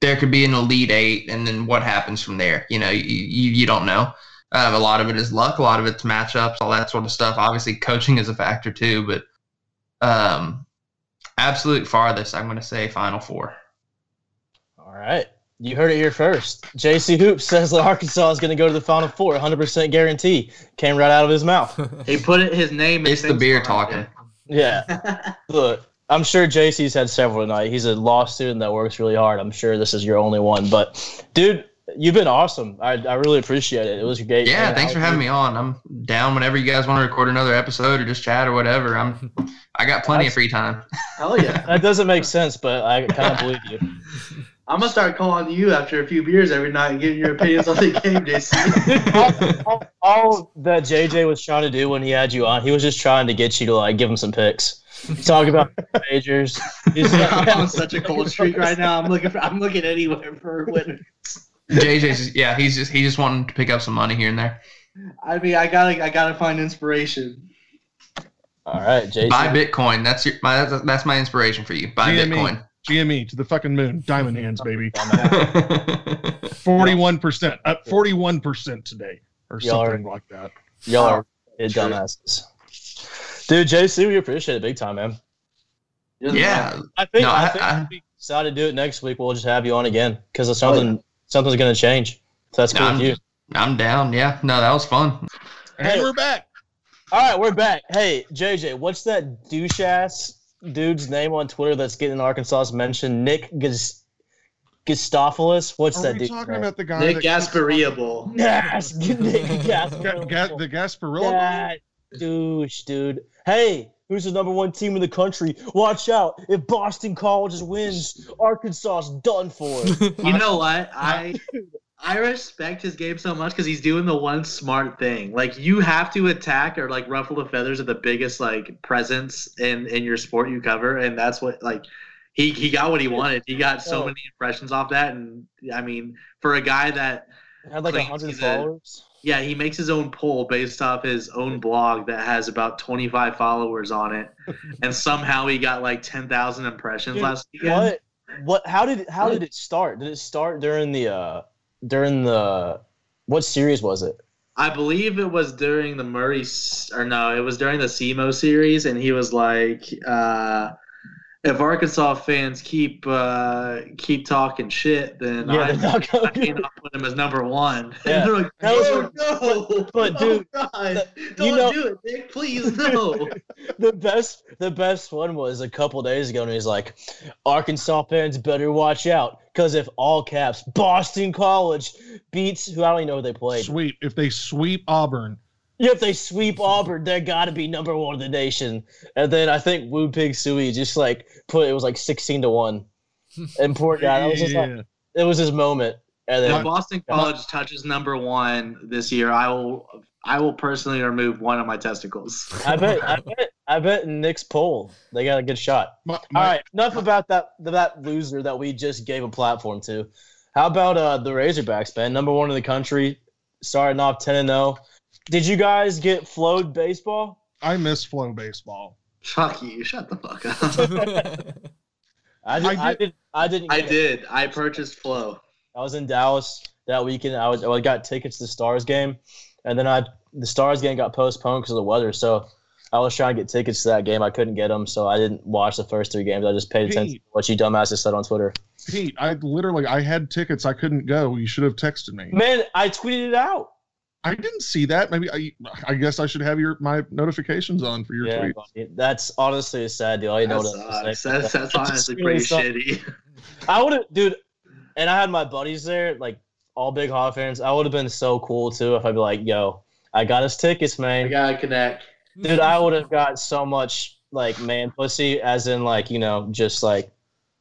there could be an Elite Eight, and then what happens from there? You know, you you, you don't know. Uh, a lot of it is luck, a lot of it's matchups, all that sort of stuff. Obviously, coaching is a factor too, but um, absolute farthest, I'm going to say Final Four. All right. You heard it here first. JC Hoops says that Arkansas is going to go to the Final Four, 100% guarantee. Came right out of his mouth. He put it, his name. and It's the beer on it. talking. Yeah. Look, I'm sure JC's had several tonight. He's a law student that works really hard. I'm sure this is your only one. But, dude, you've been awesome. I, I really appreciate it. It was great. Yeah, hanging thanks for having me on. I'm down whenever you guys want to record another episode or just chat or whatever. I'm I got plenty of free time. Hell yeah! That doesn't make sense, but I kind of believe you. I'm gonna start calling you after a few beers every night and getting your opinions on the game, JC. all, all that JJ was trying to do when he had you on, he was just trying to get you to like give him some picks. Talk about majors. He's I'm on such a cold streak right now. I'm looking for. I'm looking anywhere for winners. JJ's just, yeah, he's just he just wanting to pick up some money here and there. I mean, I gotta, I gotta find inspiration. all right, JJ. Buy Bitcoin. That's your my that's, that's my inspiration for you. Buy GME. Bitcoin. GME to the fucking moon, diamond hands, baby. Forty-one percent, up forty-one percent today, or Y'all are- something like that. Y'all are True. dumbasses. Dude, JC, we appreciate it big time, man. You're the man. yeah, I think, No, I, I- think I- if we decide to do it next week, we'll just have you on again because of oh, something something's going to change. So that's cool I'm, with you. I'm down. Yeah, no, that was fun. And Hey. we're back. All right, we're back. Hey, JJ, what's that douche ass dude's name on Twitter that's getting Arkansas's mention? Nick Gus- Gustophilus? What's Are that we dude? talking about the guy Nick that keeps- Yes, Nick Ga- ga- the Gasparilla? That douche, dude. Hey, who's the number one team in the country? Watch out. If Boston College wins, Arkansas's done for. You know what? I I respect his game so much because he's doing the one smart thing. Like you have to attack or like ruffle the feathers of the biggest like presence in in your sport you cover, and that's what like he he got what he wanted. He got so many impressions off that, and I mean for a guy that Had like a hundred followers. Yeah he makes his own poll based off his own blog that has about twenty five followers on it, and somehow he got like ten thousand impressions Dude, last weekend. What? What? How did how did it start? Did it start during the uh during the what series was it? I believe it was during the Murray, or no, it was during the SEMO series, and he was like, uh, if Arkansas fans keep uh, keep talking shit, then Yeah, I, they're not I may not put him as number one. Yeah. Like, That was- "Oh, no, but, dude, oh, God, don't know- do it, Nick. Please no. the best the best one was a couple days ago and he's like arkansas fans better watch out because if all caps boston college beats who i don't even know who they played Sweep. If they sweep Auburn, if they sweep auburn they gotta be number one in the nation and then i think Woo Pig Sooie just like put it was like 16 to 1 and poor guy that was just like, it was his moment and If Boston College touches number one this year, I will I will personally remove one of my testicles. i bet i bet i bet nick's poll they got a good shot My- my- right, enough about that that loser that we just gave a platform to. How about uh the Razorbacks, Ben? Number one in the country, starting off ten and zero. Did you guys get flowed baseball? I miss flow baseball. Fuck you! Shut the fuck up. I did. I I, did. I didn't. I get did. I purchased Flow. I was in Dallas that weekend. I was. I got tickets to the Stars game, and then I the Stars game got postponed because of the weather. So I was trying to get tickets to that game. I couldn't get them, so I didn't watch the first three games. I just paid attention to what you dumbasses said on Twitter. Pete, I literally I had tickets. I couldn't go. You should have texted me. Man, I tweeted it out. I didn't see that. Maybe I I guess I should have your my notifications on for your Yeah, tweet. buddy. that's honestly a sad deal. I didn't know That what else sucks. to say. That's, that's honestly really pretty sucks. shitty. I would have, dude, and I had my buddies there, like all big Hog fans. I would have been so cool too if I'd be like, "Yo, I got us tickets, man. I gotta connect. Dude, I would have got so much like man pussy, as in like you know, just like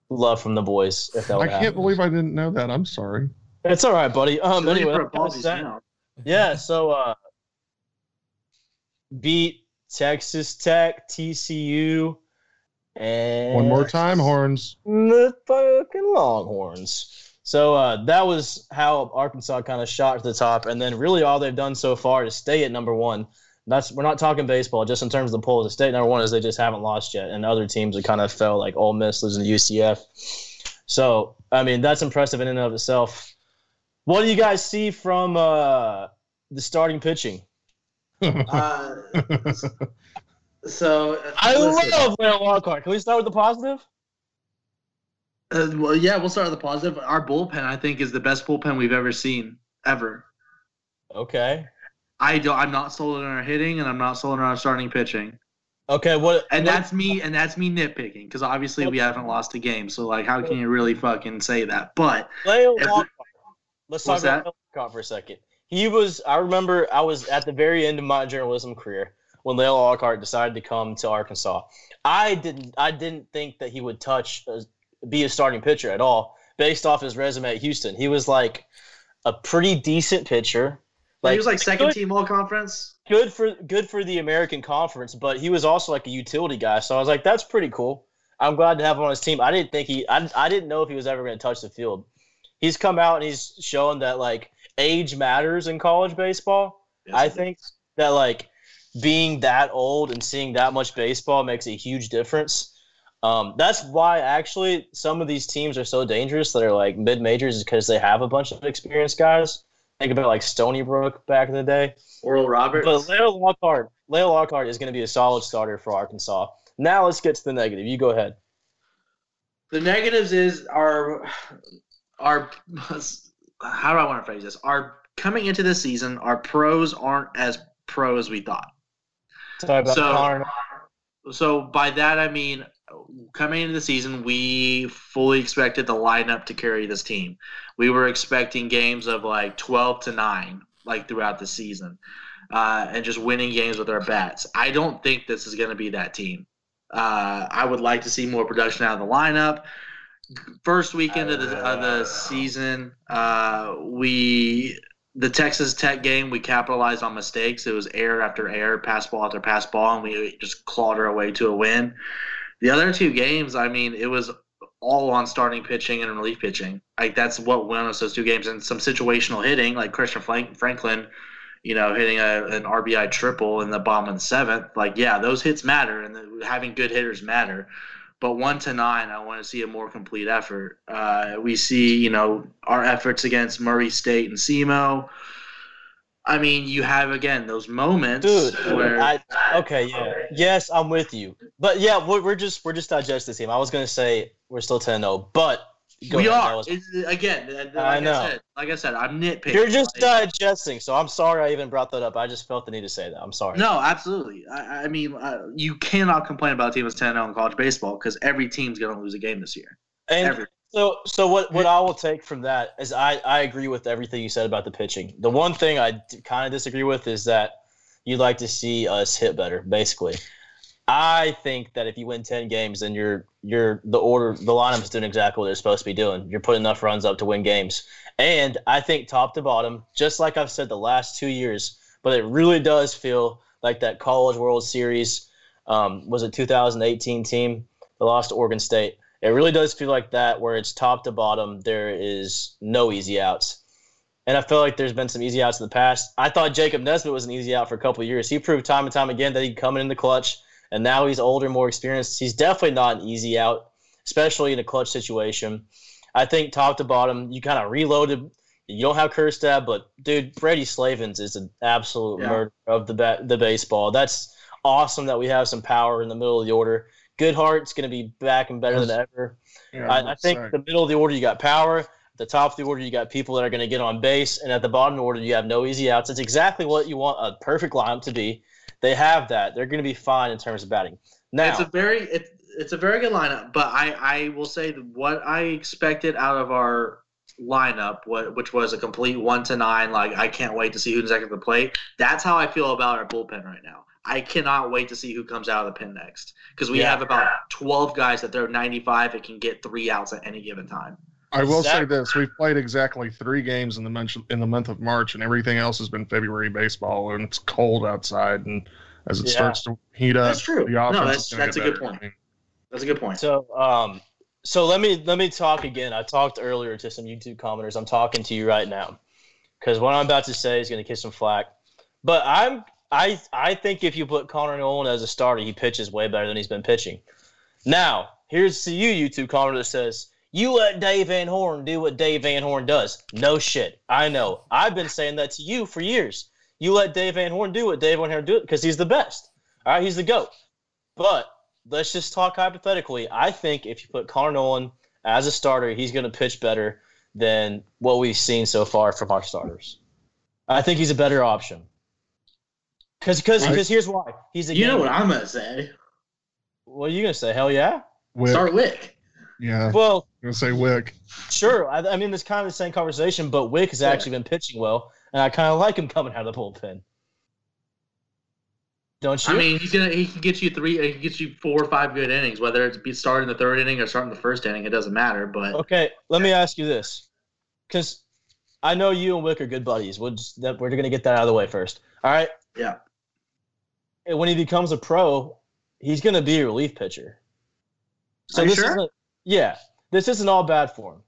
love from the boys. If that I would can't happen. believe I didn't know that. I'm sorry. it's all right, buddy. Um, Looking anyway, for a that's kinda ballsy sad. sound. yeah. So, uh, beat Texas Tech, TCU, and One more time, horns. the fucking Longhorns. So uh, that was how Arkansas kind of shot to the top, and then really all they've done so far to stay at number one. That's we're not talking baseball, just in terms of the polls. To stay at number one is they just haven't lost yet, and other teams have kind of fell like Ole Miss losing to UCF. So I mean that's impressive in and of itself. What do you guys see from uh, the starting pitching? Uh, so I listen, love Larry Lockhart. Can we start with the positive? Uh, well, yeah, we'll start with the positive. Our bullpen, I think, is the best bullpen we've ever seen ever. Okay. I don't. I'm not sold on our hitting, and I'm not sold on our starting pitching. Okay. What? And what- that's me, and that's me nitpicking because obviously we haven't lost a game. So like, how can you really fucking say that? But Lael If- Lockhart. Let's talk What's about that? For a second. He was. I remember. I was at the very end of my journalism career when Lael Lockhart decided to come to Arkansas. I didn't. I didn't think that he would touch, uh, be a starting pitcher at all, based off his resume at Houston. He was like a pretty decent pitcher. Like, he was like second good- team all conference. good for good for the American Conference, but he was also like a utility guy. So I was like, that's pretty cool. I'm glad to have him on his team. I didn't think he, I, I didn't know if he was ever going to touch the field. He's come out and he's shown that like age matters in college baseball. I think that like being that old and seeing that much baseball makes a huge difference. Um, that's why actually some of these teams are so dangerous that are like mid majors is because they have a bunch of experienced guys. Think about like Stony Brook back in the day. Oral Roberts. But Lael Lockhart, Lael Lockhart is going to be a solid starter for Arkansas. Now let's get to the negative. You go ahead. The negatives is our our how do I want to phrase this? Our coming into this season, our pros aren't as pro as we thought. Sorry about So- Connor. So by that I mean coming into the season, we fully expected the lineup to carry this team. We were expecting games of like twelve to nine, like throughout the season, uh, and just winning games with our bats. I don't think this is going to be that team. Uh, I would like to see more production out of the lineup. First weekend of the, of the season, uh, we the Texas Tech game, we capitalized on mistakes. It was air after air, pass ball after pass ball, and we just clawed our way to a win. The other two games, I mean, it was all on starting pitching and relief pitching. Like that's what won us those two games, and some situational hitting, like Christian Franklin, you know, hitting a, an RBI triple in the bottom of the seventh. Like, yeah, those hits matter, and the, having good hitters matter. But one to nine, I want to see a more complete effort. Uh, we see, you know, our efforts against Murray State and SEMO. I mean, you have again those moments Dude, where I, okay, yeah, yes, I'm with you, but yeah, we're, we're just we're just digesting this team. I was gonna say we're still 10-0, but go we ahead, are was- again. Like I I, know. said, like I said, I'm nitpicking. You're just Like, digesting, so I'm sorry I even brought that up. I just felt the need to say that. I'm sorry. no, absolutely. I, I mean, uh, you cannot complain about a team that's 10-0 in college baseball because every team's going to lose a game this year. and Every. so so what what I will take from that is I I agree with everything you said about the pitching. The one thing I kind of disagree with is that you'd like to see us hit better. Basically, I think that if you win 10 games, then you're you're the order the lineup's doing exactly what they're supposed to be doing. You're putting enough runs up to win games. And I think top to bottom, just like I've said the last two years, but it really does feel like that College World Series um, was a 2018 team that lost to Oregon State. It really does feel like that, where it's top to bottom. There is no easy outs. And I feel like there's been some easy outs in the past. I thought Jacob Nesbitt was an easy out for a couple years. He proved time and time again that he could come in the clutch, and now he's older, more experienced. He's definitely not an easy out, especially in a clutch situation. I think top to bottom, you kind of reloaded. You don't have Kjerstad, but dude, Brady Slavens is an absolute Yeah. murder of the ba- the baseball. That's awesome that we have some power in the middle of the order. Goodheart's going to be back and better than ever. Yeah, I, I think sorry. the middle of the order you got power. At the top of the order you got people that are going to get on base, and at the bottom of the order you have no easy outs. It's exactly what you want a perfect lineup to be. They have that. They're going to be fine in terms of batting. Now, it's a very it's it's a very good lineup, but I I will say that what I expected out of our lineup, what which was a complete one to nine, like I can't wait to see who's next at the plate. That's how I feel about our bullpen right now. I cannot wait to see who comes out of the pen next because we Yeah. have about twelve guys that throw ninety five and can get three outs at any given time. I will say this: we've played exactly three games in the month in the month of March, and everything else has been February baseball, and it's cold outside. And as it Yeah. starts to heat up, That's true. the No, that's- is that's get a good point. I mean, That's a good point. So, um, so let me let me talk again. I talked earlier to some YouTube commenters. I'm talking to you right now because what I'm about to say is going to kiss some flack. But I'm I I think if you put Connor Noland as a starter, he pitches way better than he's been pitching. Now, here's to you, YouTube commenter that says you let Dave Van Horn do what Dave Van Horn does. No shit. I know. I've been saying that to you for years. You let Dave Van Horn do what Dave Van Horn do because he's the best. All right, he's the goat. But let's just talk hypothetically. I think if you put Connor Noland as a starter, he's going to pitch better than what we've seen so far from our starters. I think he's a better option. Because because because here's why. He's a You know game- what I'm gonna say? What are you gonna say? Hell yeah. Wick, Start Wick. Yeah, Well, I'm gonna say Wick. sure. I, I mean, it's kind of the same conversation, but Wick has Yeah. actually been pitching well, and I kind of like him coming out of the bullpen. Don't you? I mean, he's gonna he can get you three, he can get you four or five good innings, whether it's be starting the third inning or starting the first inning. It doesn't matter. But Okay, let me ask you this, because I know you and Wick are good buddies. We'll just, that, we're gonna get that out of the way first. All right. Yeah. And when he becomes a pro, he's gonna be a relief pitcher. So Are you this sure? isn't. Yeah, this isn't all bad for him.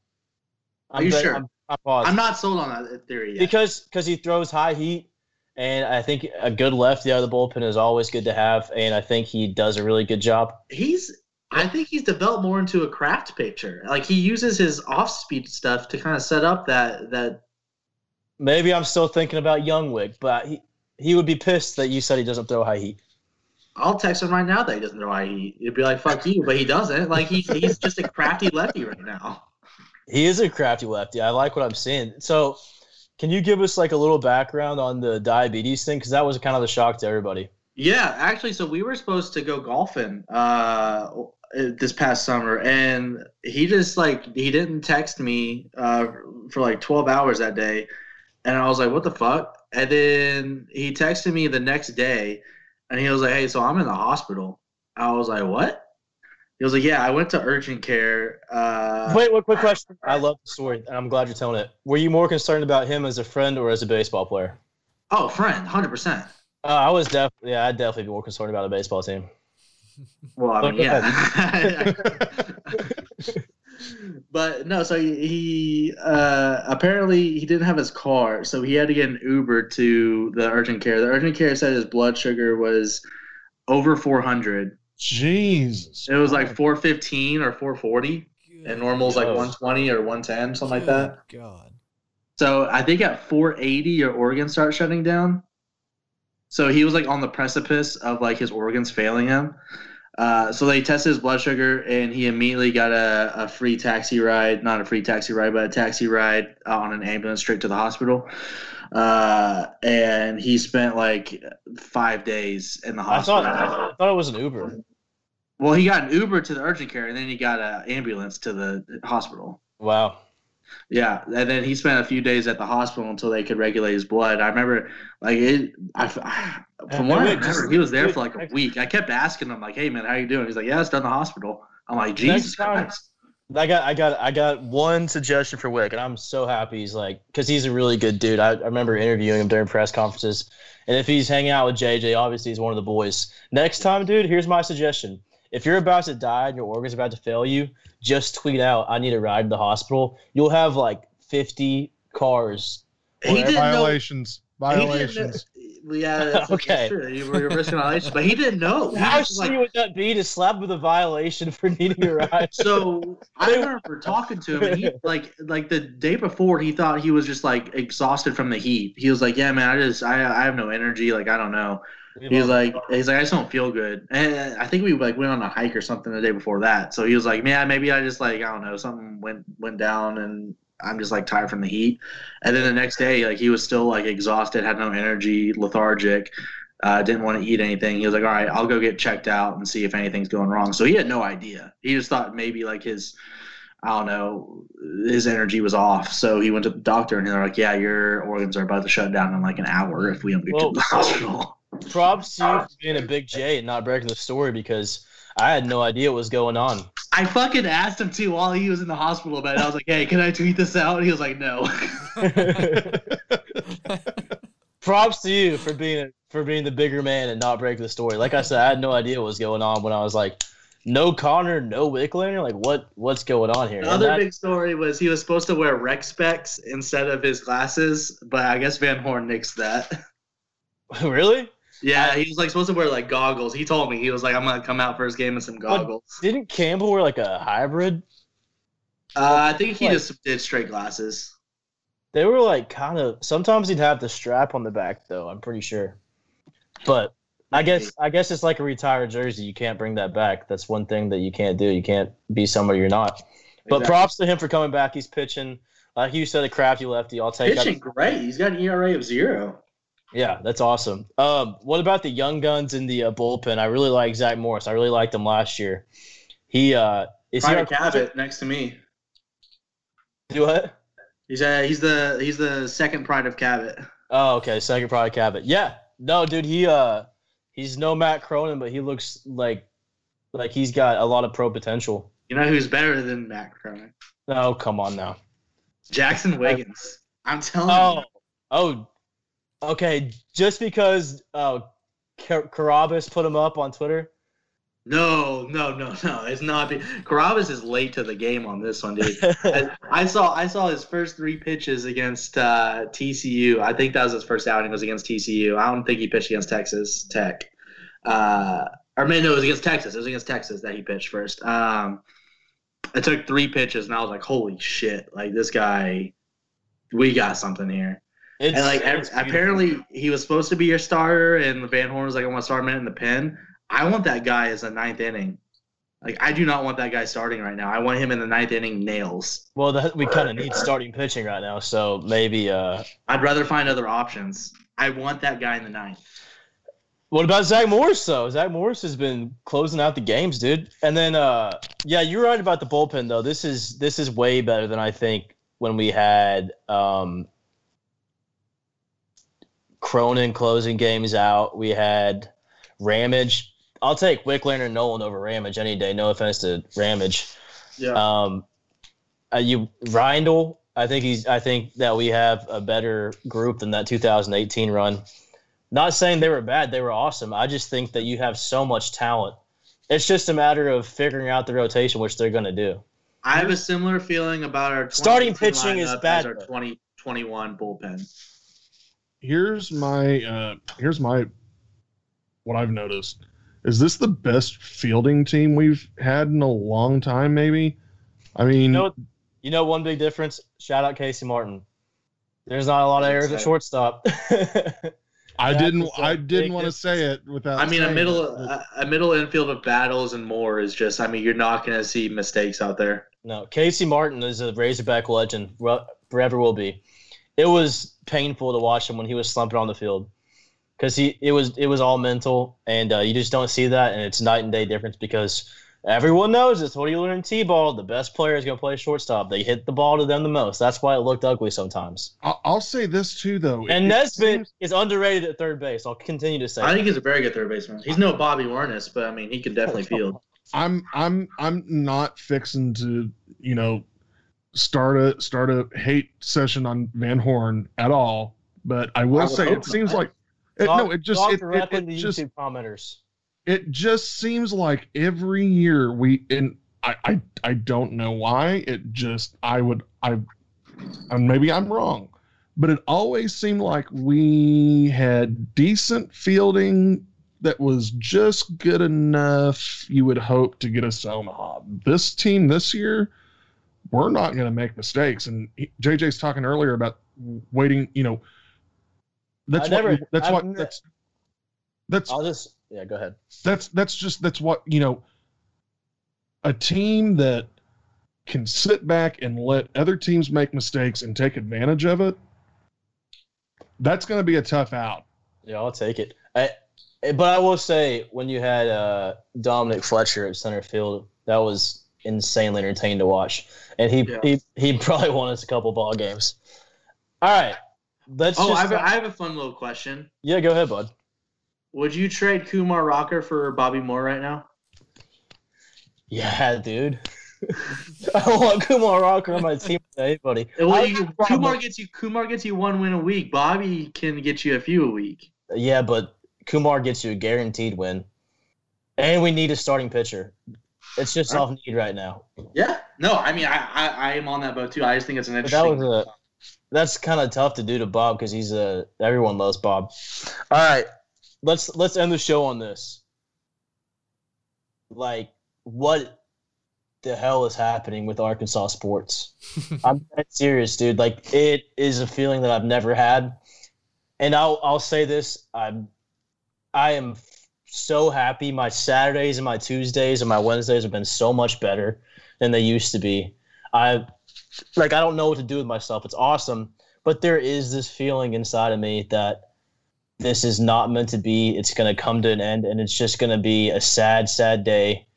Are you bet- sure? I'm, I'm. I'm not sold on that theory yet. because because he throws high heat, and I think a good lefty out of the bullpen is always good to have, and I think he does a really good job. he's I think he's developed more into a craft pitcher. Like he uses his off speed stuff to kind of set up that that Maybe I'm still thinking about young Wick, but he he would be pissed that you said he doesn't throw high heat. I'll text him right now that he doesn't know why he he'd be like fuck you, but he doesn't. Like he, he's just a crafty lefty right now. He is a crafty lefty. I like what I'm seeing. So, can you give us like a little background on the diabetes thing? Because that was kind of the shock to everybody. Yeah, actually, so we were supposed to go golfing uh, this past summer, and he just like he didn't text me uh, for like twelve hours that day, and I was like, "What the fuck?" And then he texted me the next day, and he was like, "Hey, so I'm in the hospital." I was like, "What?" He was like, "Yeah, I went to urgent care." Uh, Wait, wait, quick question. I love the story, and I'm glad you're telling it. Were you more concerned about him as a friend or as a baseball player? oh, friend, hundred percent. Uh, I was definitely, yeah, I'd definitely be more concerned about a baseball team. Well, I mean, yeah. but no, so he, he uh, apparently he didn't have his car, so he had to get an Uber to the urgent care. The urgent care said his blood sugar was over 400. Jesus, It was like 415 or 440, and normal is like Oh. 120 or 110, something like that. God. So I think at 480, your organs start shutting down. So he was like on the precipice of like his organs failing him. Uh, so they tested his blood sugar, and he immediately got a, a free taxi ride, not a free taxi ride, but a taxi ride on an ambulance straight to the hospital. Uh, and he spent like five days in the I hospital. thought I thought it was an Uber. well, he got an Uber to the urgent care, and then he got an ambulance to the hospital. Wow. Yeah, and then he spent a few days at the hospital until they could regulate his blood. I remember, like it. I, from what I Wait, just- remember, he was there for like a week. I kept asking him, like, "Hey, man, how you doing?" He's like, "Yeah, it's done the hospital." I'm like, "Jesus time- Christ!" I got I got I got one suggestion for Wick, and I'm so happy he's like because he's a really good dude. I, I remember interviewing him during press conferences, and if he's hanging out with JJ, obviously he's one of the boys. Next time, dude, here's my suggestion: if you're about to die and your organs are about to fail you, just tweet out, "I need a ride to the hospital." You'll have like 50 cars. He didn't know. Violations. He didn't know Violations. yeah, that's, Okay. that's true. You were risking violations, but he didn't know. He How was shitty like, would that be to slap with a violation for needing a ride? so I remember talking to him, and he like like the day before, he thought he was just like exhausted from the heat. He was like, "Yeah, man, I just I I have no energy. Like I don't know." He's like, he's like, I just don't feel good. And I think we like went on a hike or something the day before that. So he was like, man, maybe I just like I don't know, something went went down, and I'm just like tired from the heat. And then the next day, like he was still like exhausted, had no energy, lethargic, uh, didn't want to eat anything. He was like, all right, I'll go get checked out and see if anything's going wrong. So he had no idea. He just thought maybe like his. I don't know, his energy was off. So he went to the doctor and they're like, Yeah, your organs are about to shut down in like an hour if we don't get Whoa. to the hospital. Props to you for being a big J and not breaking the story because I had no idea what was going on. I fucking asked him to while he was in the hospital about it. I was like, "Hey, can I tweet this out?" And he was like, "No." Props to you for being for being the bigger man and not breaking the story. Like I said, I had no idea what was going on when I was like, no Connor, no Wicklander. Like what what's going on here? The other that- big story was he was supposed to wear rec specs instead of his glasses, but I guess Van Horn nixed that. really? Yeah, he was like supposed to wear like goggles. He told me he was like, "I'm gonna come out for his game in some goggles." Didn't Campbell wear like a hybrid? Uh, I think he Like- just did straight glasses. They were like kind of. Sometimes he'd have the strap on the back though. I'm pretty sure. But I guess I guess it's like a retired jersey. You can't bring that back. That's one thing that you can't do. You can't be somewhere you're not. But Exactly. props to him for coming back. He's pitching. Like you said, a crafty lefty. I'll take pitching that. great. He's got an ERA of zero. Yeah, that's awesome. Um, what about the young guns in the uh, bullpen? I really like Zach Morris. I really liked him last year. He uh, is he Private our Cabot next to me. Do what? He's uh, he's the he's the second pride of Cabot. Oh, okay. Second pride of Cabot. Yeah. No, dude. He uh, he's no Matt Cronin, but he looks like like he's got a lot of pro potential. You know who's better than Matt Cronin? Oh, come on now. Jaxon Wiggins. I'm telling Oh, you. oh, okay. Just because uh, Carabas put him up on Twitter. No, no, no, no. It's not. Be- Carabas is late to the game on this one, dude. I, I saw I saw his first three pitches against uh, TCU. I think that was his first outing was against TCU. I don't think he pitched against Texas Tech. Uh, or maybe no, it was against Texas. It was against Texas that he pitched first. Um, it took three pitches, and I was like, "Holy shit! Like this guy, we got something here." It's, And like apparently he was supposed to be your starter, and Van Horn was like, "I want to start him in the pen." I want that guy as a ninth inning. Like I do not want that guy starting right now. I want him in the ninth inning nails. well, that, we kind of need starting pitching right now, so maybe. Uh, I'd rather find other options. I want that guy in the ninth. What about Zach Morris though? Zach Morris has been closing out the games, dude. And then uh yeah, you're right about the bullpen though. This is this is way better than I think when we had um Cronin closing games out. We had Ramage. I'll take Wicklander and Noland over Ramage any day. No offense to Ramage. Yeah. Um, uh, you Reindl, I think he's. I think that we have a better group than that 2018 run. Not saying they were bad; they were awesome. I just think that you have so much talent. It's just a matter of figuring out the rotation, which they're going to do. I have a similar feeling about our Starting pitching is bad, As our though. 2021 bullpen. Here's my uh here's my what I've noticed. Is this the best fielding team we've had in a long time? Maybe. I mean, You know, you know, one big difference. Shout out Casey Martin. There's not a lot of errors at shortstop. I didn't. I didn't want to say it without. I mean, a middle it, a, a middle infield of Battles and Moore is just. I mean, you're not going to see mistakes out there. no, Casey Martin is a Razorback legend. Forever will be. It was painful to watch him when he was slumping on the field because he it was it was all mental, and uh, you just don't see that, and it's night and day difference because everyone knows this. What do you learn in t-ball? The best player is going to play shortstop. They hit the ball to them the most. That's why it looked ugly sometimes. I'll, I'll say this too, though. And It- it Nesbitt seems- is underrated at third base. I'll continue to say. I that. think he's a very good third baseman. He's no Bobby Wernes, but I mean, he can definitely field. I'm I'm I'm not fixing to you know start a start a hate session on Van Horn at all. But I will I say hope it seems like it, Talk- no, it just it, it, it to just YouTube commenters. it just seems like every year we and I, I I don't know why it just I would I and maybe I'm wrong, but it always seemed like we had decent fielding that was just good enough you would hope to get us to Omaha. This team this year, we're not going to make mistakes. And he- JJ's talking earlier about waiting. You know, that's I what never- that's I've what ne- that's that's I'll just yeah, go ahead. that's that's just that's what you know a team that can sit back and let other teams make mistakes and take advantage of it that's going to be a tough out Yeah, I'll take it. I, but I will say, when you had uh, Dominic Fletcher at center field, that was insanely entertaining to watch, and he Yeah. he he probably won us a couple ball games. All right, let's Oh, just I have, a, I have a fun little question. yeah, go ahead, bud. Would you trade Kumar Rocker for Bobby Moore right now? Yeah, dude. I want Kumar Rocker on my team with anybody. Well, you, Kumar gets you Kumar gets you one win a week. Bobby can get you a few a week. Yeah, but Kumar gets you a guaranteed win, and we need a starting pitcher. It's just off need right now. Yeah. No, I mean I, I, I am on that boat too. I just think it's an But that interesting. was a that's kind of tough to do to Bob because he's a everyone loves Bob. All right, let's let's end the show on this. Like, what the hell is happening with Arkansas sports? I'm dead serious, dude. Like, it is a feeling that I've never had, and I'll I'll say this: I'm I am so happy. My Saturdays and my Tuesdays and my Wednesdays have been so much better than they used to be. I like I don't know what to do with myself. It's awesome, but there is this feeling inside of me that this is not meant to be. It's going to come to an end, and it's just going to be a sad, sad day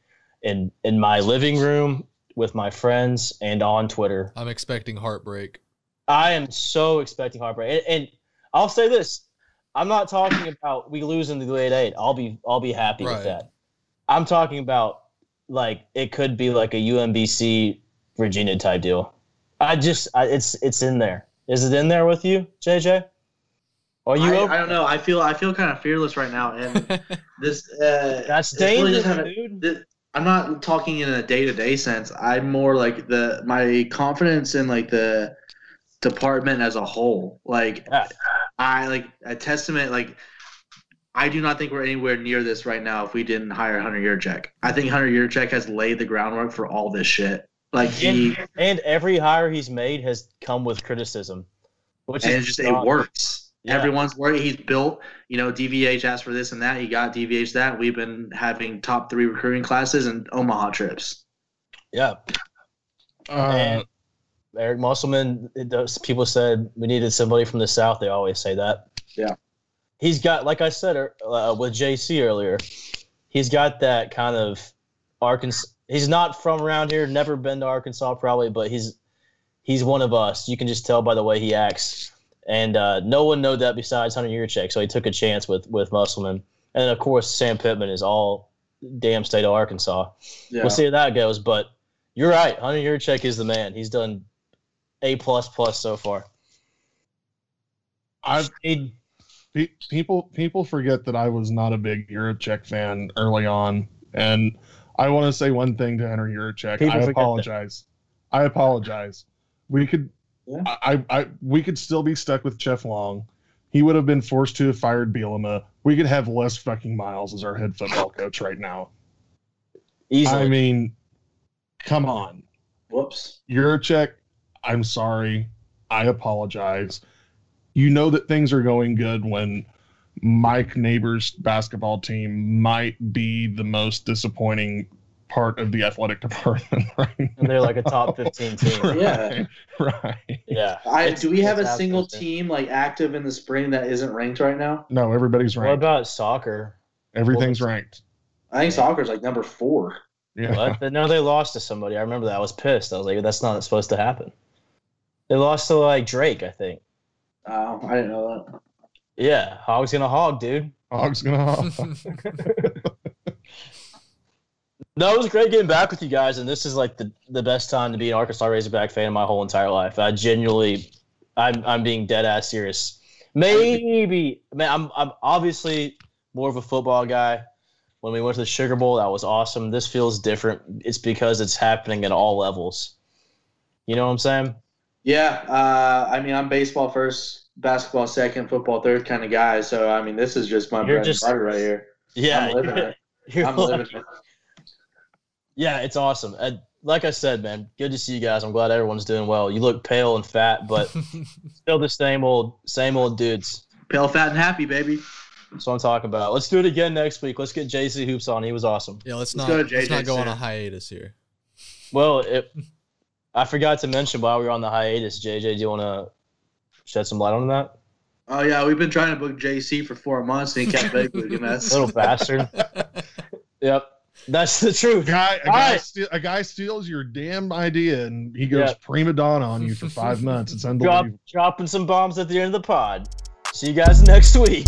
in in my living room with my friends and on Twitter. I'm expecting heartbreak. I am so expecting heartbreak, and, and I'll say this: I'm not talking about we lose in the Elite Eight. I'll be I'll be happy Right. with that. I'm talking about like it could be like a UMBC Virginia type deal. I just I, it's it's in there. Is it in there with you, JJ? Are you? I, over- I don't know. I feel I feel kind of fearless right now, and this uh, That's it's really dangerous, just having- dude. th- I'm not talking in a day to day sense. I'm more like the my confidence in like the department as a whole. Like Yeah. I like a testament. Like I do not think we're anywhere near this right now. If we didn't hire Hunter Yurachek, I think Hunter Yurachek has laid the groundwork for all this shit. Like he And, and every hire he's made has come with criticism, which and is it just it works. Yeah. Everyone's worried. He's built, you know, DVH asked for this and that. He got DVH that. We've been having top three recruiting classes and Omaha trips. Yeah, uh, And- Eric Musselman. does- People said we needed somebody from the South. They always say that. Yeah. he's got, like I said uh, with JC earlier, he's got that kind of Arkansas. He's not from around here. Never been to Arkansas, probably, but he's he's one of us. You can just tell by the way he acts. And uh, no one knew that besides Hunter Yurachek, so he took a chance with with Musselman. And then of course Sam Pittman is all damn state of Arkansas. Yeah. We'll see how that goes. But you're right. Hunter Yurachek is the man. He's done a plus plus so far. I've He- pe- people people forget that I was not a big Yurachek fan early on, and I want to say one thing to Henry Yurachek. People I forget that. apologize. I apologize. We could, Yeah. I, I, we could still be stuck with Jeff Long. He would have been forced to have fired Bielema. We could have Les fucking Miles as our head football coach right now. easily. I mean, come on. Whoops. Yurachek, I'm sorry. I apologize. you know that things are going good when Mike Neighbors' basketball team might be the most disappointing part of the athletic department right And they're like a top 15 team. Right, Yeah. right Yeah. I, do we have a single team like active in the spring that isn't ranked right now? no everybody's ranked What about soccer? everything's ranked I think soccer's like number four. yeah What? No, they lost to somebody. I remember that. I was pissed. I was like, that's not supposed to happen. They lost to like Drake, I think. Oh, I didn't know that. Yeah, Hog's gonna hog, dude. hog's gonna hog. No, it was great getting back with you guys, and this is like the, the best time to be an Arkansas Razorback fan in my whole entire life. I genuinely, I'm I'm being dead ass serious. Maybe, man, I'm I'm obviously more of a football guy. When we went to the Sugar Bowl, that was awesome. This feels different. It's because it's happening at all levels. You know what I'm saying? Yeah, uh, I mean, I'm baseball first, basketball second, football third kind of guy. So I mean, this is just my You're bread just- and butter right here. Yeah, I'm living it. you're I'm like- living it. Yeah, it's awesome. And like I said, man, good to see you guys. I'm glad everyone's doing well. You look pale and fat, but still the same old, same old dudes. Pale, fat, and happy, baby. That's what I'm talking about. Let's do it again next week. Let's get JC Hoops on. He was awesome. yeah, let's, Let's not go let's not go on a hiatus here. Well, it, I forgot to mention while we were on the hiatus, JJ, do you want to shed some light on that? Oh yeah, we've been trying to book JC for four months and he kept begging us. Little bastard. Yep. That's the truth. guy a guy, right. steal, a guy steals your damn idea and he goes Yeah. prima donna on you for five months it's Drop, unbelievable dropping some bombs at the end of the pod. See you guys next week.